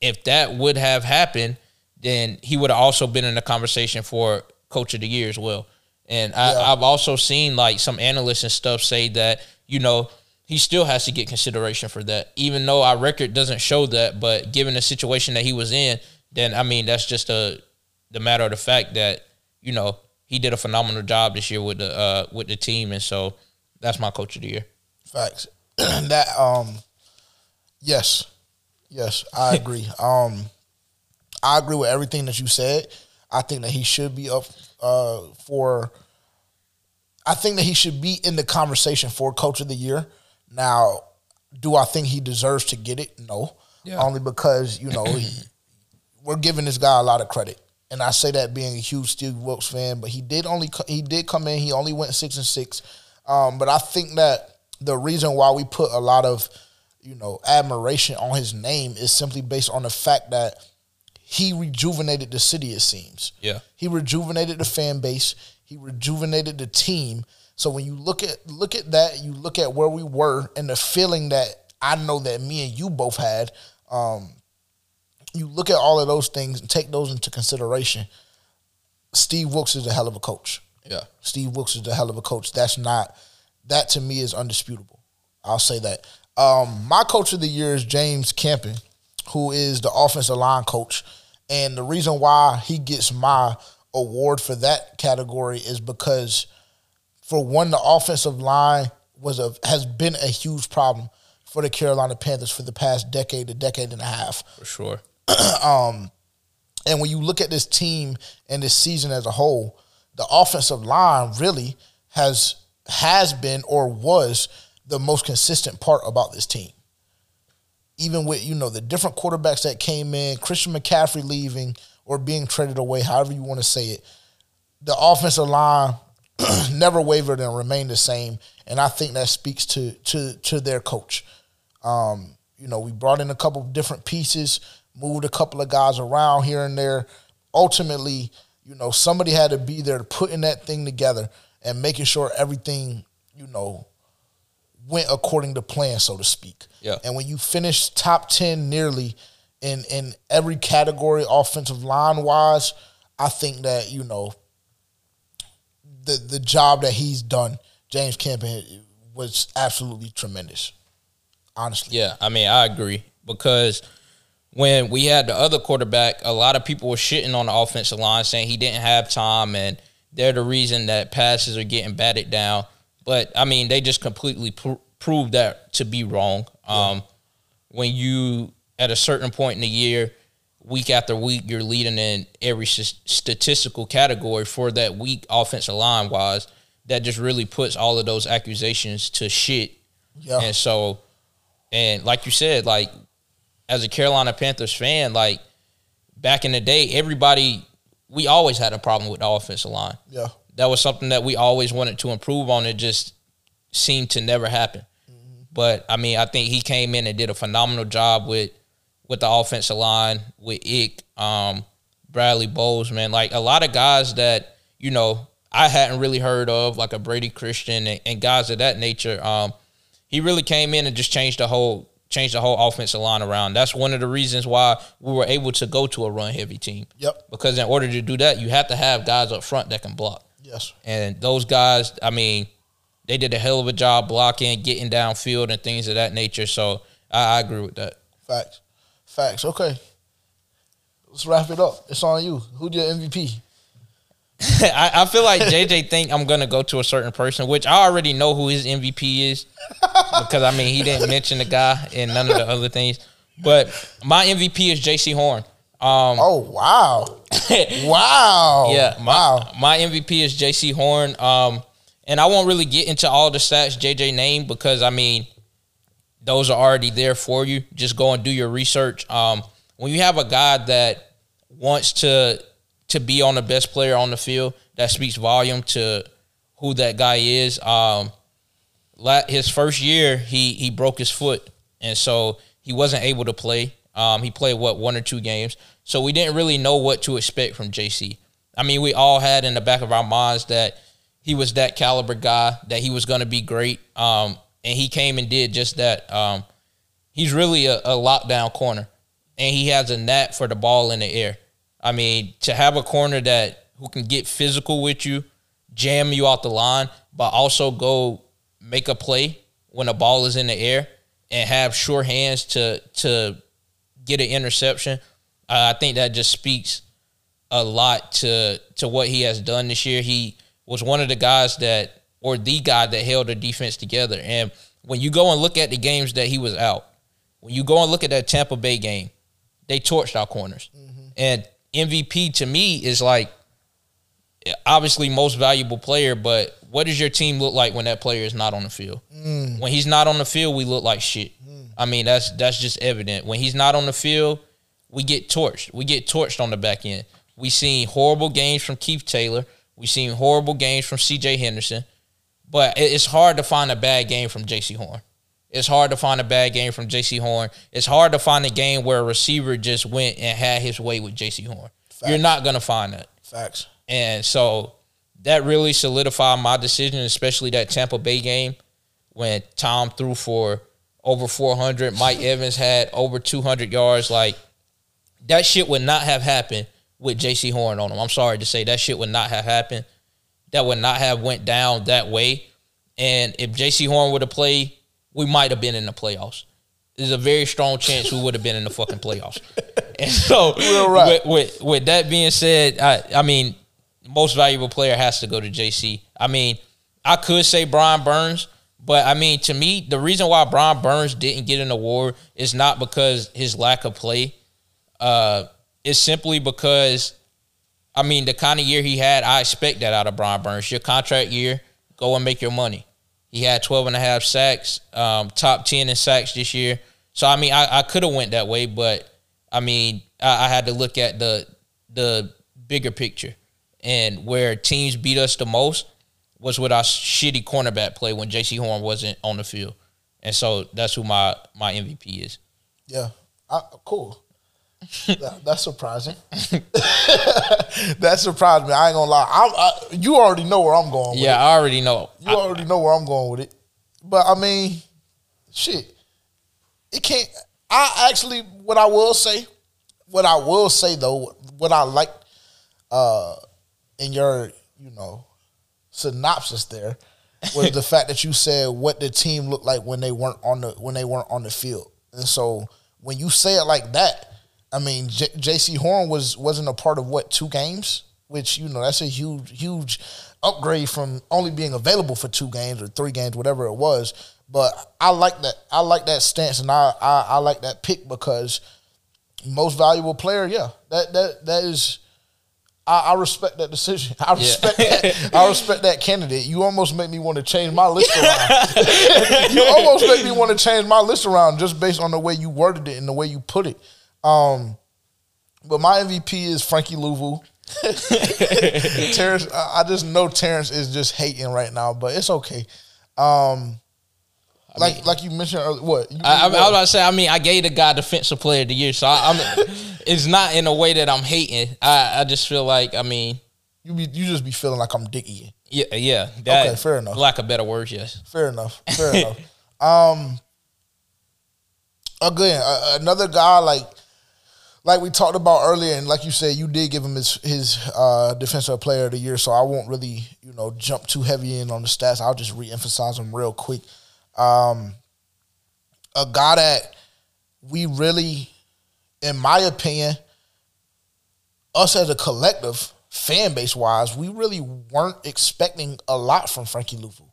if that would have happened, then he would have also been in the conversation for coach of the year as well. And I, Yeah. I've also seen like some analysts and stuff say that you know he still has to get consideration for that, even though our record doesn't show that. But given the situation that he was in, then I mean that's just a the matter of the fact that you know he did a phenomenal job this year with the uh, with the team, and so that's my coach of the year. Facts. that um, yes, Yes, I agree. um, I agree with everything that you said. I think that he should be up uh, for. I think that he should be in the conversation for Coach of the Year. Now, do I think he deserves to get it? No, Yeah. only because you know he, we're giving this guy a lot of credit, and I say that being a huge Steve Wilks fan. But he did only he did come in. He only went six and six. Um, but I think that the reason why we put a lot of you know admiration on his name is simply based on the fact that he rejuvenated the city. It seems. Yeah. He rejuvenated the fan base. He rejuvenated the team. So when you look at look at that, you look at where we were and the feeling that I know that me and you both had. Um, you look at all of those things and take those into consideration. Steve Wilks is a hell of a coach. Yeah. Steve Wilks is a hell of a coach. That's not that to me is undisputable. I'll say that. Um, my coach of the year is James Campen, who is the offensive line coach. And the reason why he gets my award for that category is because for one, the offensive line was a has been a huge problem for the Carolina Panthers for the past decade, a decade and a half. For sure. Um, and when you look at this team and this season as a whole, the offensive line really has has been or was the most consistent part about this team. Even with you know the different quarterbacks that came in, Christian McCaffrey leaving or being traded away, however you want to say it, the offensive line never wavered and remained the same. And I think that speaks to to to their coach. Um, you know, we brought in a couple different pieces, moved a couple of guys around here and there. Ultimately, you know, somebody had to be there to putting that thing together and making sure everything, you know, went according to plan, so to speak. Yeah. And when you finish top ten nearly in in every category, offensive line wise, I think that you know the the job that he's done, James Campen, eh, was absolutely tremendous. Honestly, Yeah, I mean, I agree because when we had the other quarterback, a lot of people were shitting on the offensive line, saying he didn't have time and they're the reason that passes are getting batted down. But I mean, they just completely pr- proved that to be wrong. Um, when you at a certain point in the year, week after week, you're leading in every s- statistical category for that week offensive line wise. That just really puts all of those accusations to shit. yeah, And so, and like you said, like as a Carolina Panthers fan, like back in the day, everybody we always had a problem with the offensive line. yeah, That was something that we always wanted to improve on. It just seemed to never happen. But I mean, I think he came in and did a phenomenal job with with the offensive line with Ick, um, Bradley Bowles, man. Like a lot of guys that you know I hadn't really heard of, like a Brady Christian and, and guys of that nature. Um, he really came in and just changed the whole changed the whole offensive line around. That's one of the reasons why we were able to go to a run heavy team. Yep. Because in order to do that, you have to have guys up front that can block. Yes, And those guys, I mean, they did a hell of a job blocking, getting downfield, and things of that nature. So I, I agree with that. facts, facts. Okay, let's wrap it up. It's on you. Who's your MVP? I, I feel like JJ think I'm gonna go to a certain person, which I already know who his MVP is because I mean he didn't mention the guy and none of the other things. But my MVP is Jaycee Horn. Um, Oh wow, wow, Yeah, my, wow. my MVP is Jaycee Horn. Um, and I won't really get into all the stats JJ named because I mean, those are already there for you. Just go and do your research. Um, when you have a guy that wants to to be on the best player on the field, that speaks volume to who that guy is. Um, his first year, he he broke his foot, and so he wasn't able to play. Um, he played what one or two games, so we didn't really know what to expect from Jaycee. I mean, we all had in the back of our minds that he was that caliber guy, that he was going to be great, um, and he came and did just that. Um, he's really a, a lockdown corner, and he has a knack for the ball in the air. I mean, to have a corner that who can get physical with you, jam you out the line, but also go make a play when the ball is in the air and have sure hands to to get an interception. Uh, I think that just speaks a lot to to what he has done this year. He was one of the guys that, or the guy that held the defense together. And when you go and look at the games that he was out, When you go and look at that Tampa Bay game, they torched our corners. And MVP to me is like obviously most valuable player, but what does your team look like when that player is not on the field? Mm. When he's not on the field, we look like shit. Mm. I mean, that's that's just evident. When he's not on the field, we get torched. We get torched on the back end. We seen horrible games from Keith Taylor. We seen horrible games from C.J. Henderson. But it's hard to find a bad game from Jaycee Horn. It's hard to find a bad game from Jaycee Horn. It's hard to find a game where a receiver just went and had his way with Jaycee Horn. You're not gonna find that. Facts. And so that really solidified my decision, especially that Tampa Bay game when Tom threw for over 400. Mike Evans had over 200 yards. Like that shit would not have happened with Jaycee Horn on him. I'm sorry to say that shit would not have happened. That would not have went down that way. And if Jaycee Horn would have played, we might have been in the playoffs. There's a very strong chance we would have been in the fucking playoffs. And so, right. with, with with that being said, I I mean, most valuable player has to go to Jaycee. I mean, I could say Brian Burns, but I mean, to me, the reason why Brian Burns didn't get an award is not because his lack of play. Uh, it's simply because, I mean, the kind of year he had, I expect that out of Brian Burns. Your contract year, go and make your money. He had 12 and a half sacks, um, top 10 in sacks this year. So, I mean, I, I could have went that way, but I mean, I, I had to look at the the bigger picture and where teams beat us the most was with our shitty cornerback play when Jaycee Horn wasn't on the field, and so that's who my my MVP is. Yeah. I, cool. That- that's surprising. that surprised me. I ain't gonna lie. I, I, you already know where I'm going. With Yeah, it. I already know. You already know where I'm going with it. But I mean, shit. It can't. I actually, what I will say, what I will say though, what I like, uh, in your, you know, synopsis there, was the fact that you said what the team looked like when they weren't on the when they weren't on the field, and so when you say it like that, I mean, J- Jaycee Horn was wasn't a part of what two games, which you know that's a huge huge upgrade from only being available for two games or three games, whatever it was. But I like that. I like that stance, and I I, I like that pick because most valuable player, yeah, that that that is. I, I respect that decision. I respect that. I respect that candidate. You almost make me want to change my list around. you almost make me want to change my list around just based on the way you worded it and the way you put it. Um, but my MVP is Frankie Luvu. Terrence, I I just know Terrence is just hating right now, but it's okay. Um, like like you mentioned earlier, what? You, I, I, I was about to say. I mean, I gave the guy defensive player of the year, so I, I'm. it's not in a way that I'm hating. I, I just feel like I mean, you be you just be feeling like I'm dicking you. yeah, yeah. That, Okay, fair enough. Lack of better words, yes. Fair enough. Fair enough. Um, again, a- another guy like like we talked about earlier, and like you said, you did give him his his uh, defensive player of the year. So I won't really you know jump too heavy in on the stats. I'll just reemphasize them real quick. Um, a guy that we really, in my opinion, us as a collective, fan base wise, we really weren't expecting a lot from Frankie Luvu.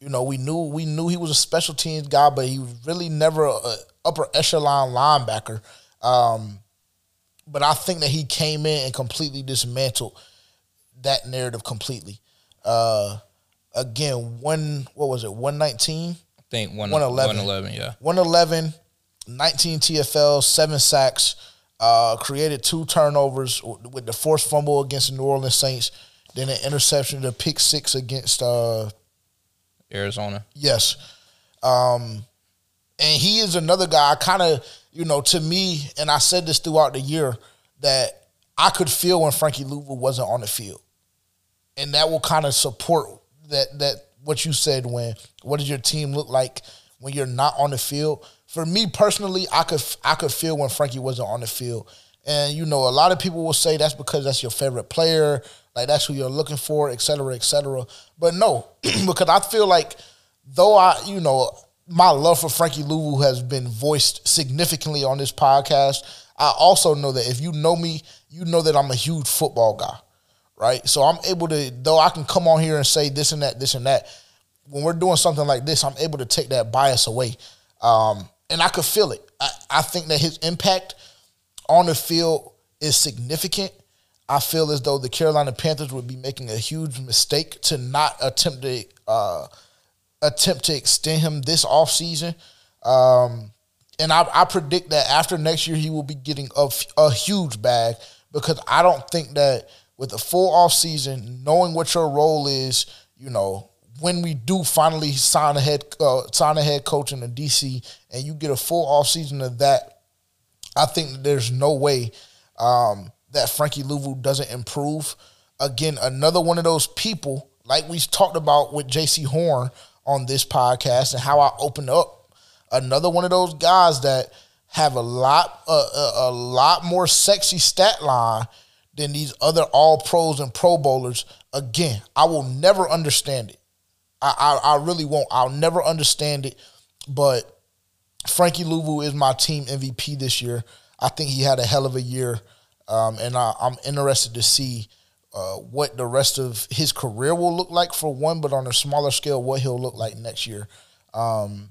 You know, we knew we knew he was a special teams guy, but he was really never a, a upper echelon linebacker. Um, but I think that he came in and completely dismantled that narrative completely. Uh, again, one what was it? One nineteen. I think one 111. 111, yeah. 111, 19 TFL, seven sacks, uh, created two turnovers with the forced fumble against the New Orleans Saints, then an interception, the pick six against uh, Arizona. Yes. Um, and he is another guy, kind of, you know, to me, and I said this throughout the year, that I could feel when Frankie Luvu wasn't on the field. And that will kind of support that that what you said when what does your team look like when you're not on the field? For me personally, I could I could feel when Frankie wasn't on the field. And you know, a lot of people will say that's because that's your favorite player, like that's who you're looking for, et cetera, et cetera. But no, because I feel like though I, you know, my love for Frankie Luvu has been voiced significantly on this podcast. I also know that if you know me, you know that I'm a huge football guy, right? So I'm able to, though I can come on here and say this and that, this and that. When we're doing something like this, I'm able to take that bias away. Um, and I could feel it. I, I think that his impact on the field is significant. I feel as though the Carolina Panthers would be making a huge mistake to not attempt to uh, attempt to extend him this offseason. Um, and I, I, predict that after next year, he will be getting a, a huge bag because I don't think that with a full off season, knowing what your role is, you know, when we do finally sign a head uh, sign a head coach in the DC and you get a full off season of that, I think there's no way um, that Frankie Luvu doesn't improve. Again, another one of those people, like we talked about with Jaycee Horn on this podcast and how I opened up. Another one of those guys that have a lot a, a lot more sexy stat line than these other all pros and pro bowlers. Again, I will never understand it. I, I, I really won't. I'll never understand it. But Frankie Luvu is my team MVP this year. I think he had a hell of a year. Um, and I, am interested to see uh, what the rest of his career will look like for one, but on a smaller scale, what he'll look like next year. Um,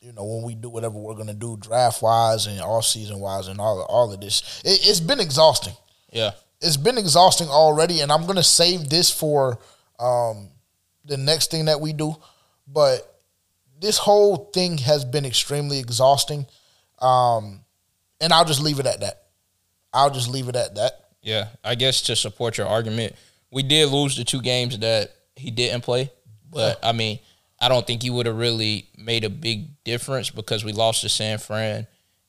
you know, when we do whatever we're gonna do draft wise and all season wise and all all of this, it, it's been exhausting. Yeah, it's been exhausting already, and I'm gonna save this for um, the next thing that we do. But this whole thing has been extremely exhausting, um, and I'll just leave it at that. I'll just leave it at that. Yeah, I guess to support your argument, we did lose the two games that he didn't play, but I mean, I don't think he would have really made a big difference because we lost to San Fran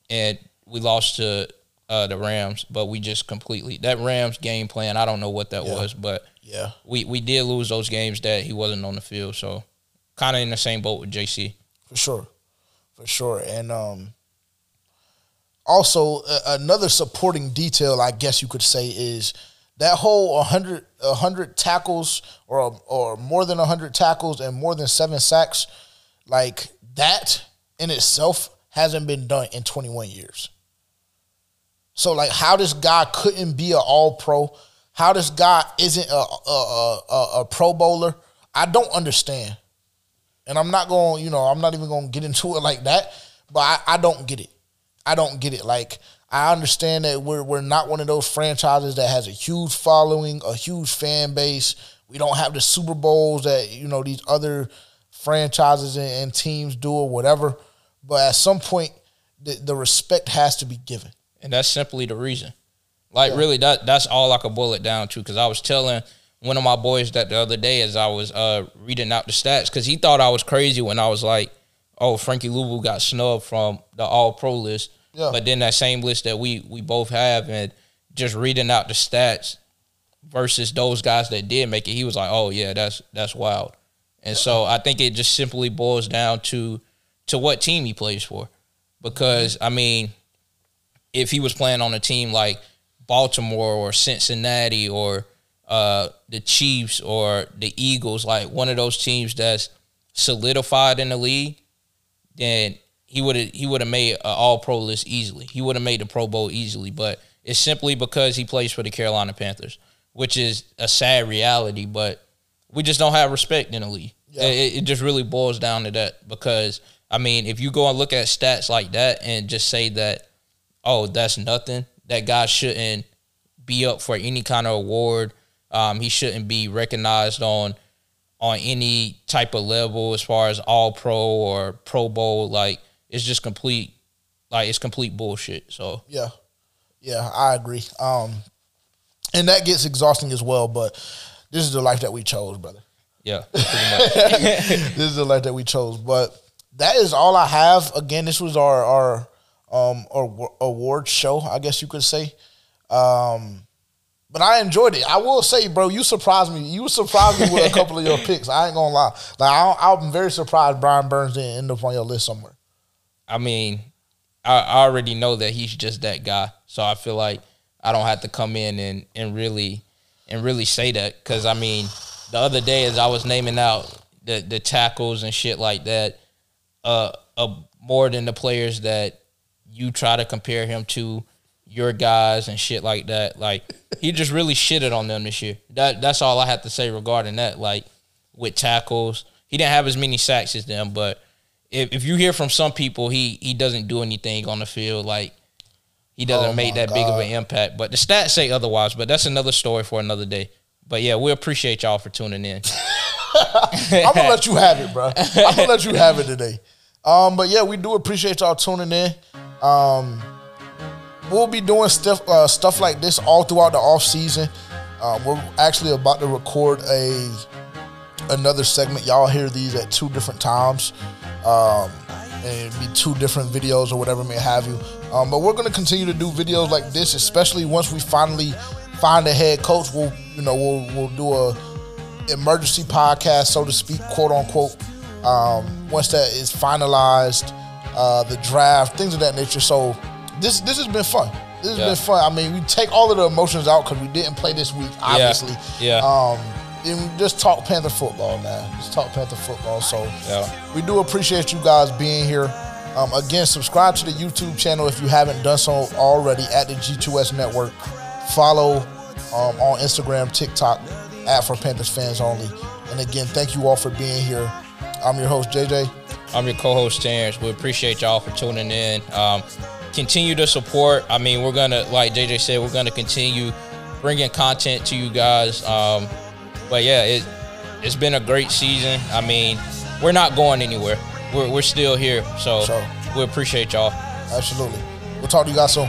and we lost to uh, the Rams, but we just completely that Rams game plan. I don't know what that yeah. was, but yeah, we we did lose those games that he wasn't on the field. So kind of in the same boat with Jaycee for sure, for sure. And um, also uh, another supporting detail, I guess you could say, is that whole 100, 100 tackles or or more than 100 tackles and more than seven sacks, like that in itself hasn't been done in 21 years. So like how this guy couldn't be an all pro, how this guy isn't a, a, a, a pro bowler, I don't understand. And I'm not going, you know, I'm not even going to get into it like that, but I, I don't get it. I don't get it. Like I understand that we're we're not one of those franchises that has a huge following, a huge fan base. We don't have the Super Bowls that you know these other franchises and, and teams do or whatever. But at some point, the, the respect has to be given, and that's simply the reason. Like yeah. really, that that's all I could boil it down to. Because I was telling one of my boys that the other day as I was uh, reading out the stats, because he thought I was crazy when I was like oh, Frankie Luvu got snubbed from the All Pro list. Yeah. But then that same list that we we both have, and just reading out the stats versus those guys that did make it, he was like, oh yeah, that's that's wild. And so I think it just simply boils down to to what team he plays for, because I mean, if he was playing on a team like Baltimore or Cincinnati or uh, the Chiefs or the Eagles, like one of those teams that's solidified in the league, then he would have he would have made an All Pro list easily. He would have made the Pro Bowl easily, but it's simply because he plays for the Carolina Panthers, which is a sad reality. But we just don't have respect in the league. Yeah. It, it just really boils down to that because I mean, if you go and look at stats like that and just say that, oh, that's nothing. That guy shouldn't be up for any kind of award. Um, he shouldn't be recognized on on any type of level as far as all pro or pro bowl. Like it's just complete like it's complete bullshit. So yeah. Yeah i agree. Um and that gets exhausting as well but this is the life that we chose brother. Yeah this is the life that we chose. But that is all i have. Again this was our our um or award show i guess you could say um but I enjoyed it. I will say, bro, you surprised me. You surprised me with a couple of your picks. I ain't gonna lie. Like I, am very surprised Brian Burns didn't end up on your list somewhere. I mean, I, I already know that he's just that guy, so I feel like I don't have to come in and and really and really say that because I mean, the other day as I was naming out the the tackles and shit like that, uh, uh more than the players that you try to compare him to your guys and shit like that. Like he just really shitted on them this year. That that's all I have to say regarding that. Like with tackles, he didn't have as many sacks as them, but if, if you hear from some people, he he doesn't do anything on the field. Like he doesn't Oh make that big of an impact. But the stats say otherwise. But that's another story for another day. But yeah, we appreciate y'all for tuning in. I'm gonna let you have it, bro. I'm gonna let you have it today. Um, but yeah, we do appreciate y'all tuning in. Um, we'll be doing stuff uh, stuff like this all throughout the off season. Um, we're actually about to record a another segment. Y'all hear these at two different times, um, and be two different videos or whatever may have you. Um, but we're gonna continue to do videos like this, especially once we finally find a head coach. We'll you know we'll we'll do a emergency podcast, so to speak, quote unquote. Um, once that is finalized, uh, the draft, things of that nature. So this this has been fun. This has Yeah. been fun. I mean, we take all of the emotions out because we didn't play this week, obviously. Yeah. Um, and just talk Panther football, man. Just talk Panther football. So Yeah. we do appreciate you guys being here. Um, again, subscribe to the YouTube channel if you haven't done so already at the G2S Network. Follow um, on Instagram, TikTok, at For Panthers Fans Only. And again, thank you all for being here. I'm your host, JJ. I'm your co-host Terrence. We appreciate y'all for tuning in. Um, continue to support. I mean, we're gonna, like JJ said, we're gonna continue bringing content to you guys. Um, but yeah, it it's been a great season. I mean, we're not going anywhere. We're we're still here. So Sure. we appreciate y'all. Absolutely. We'll talk to you guys soon.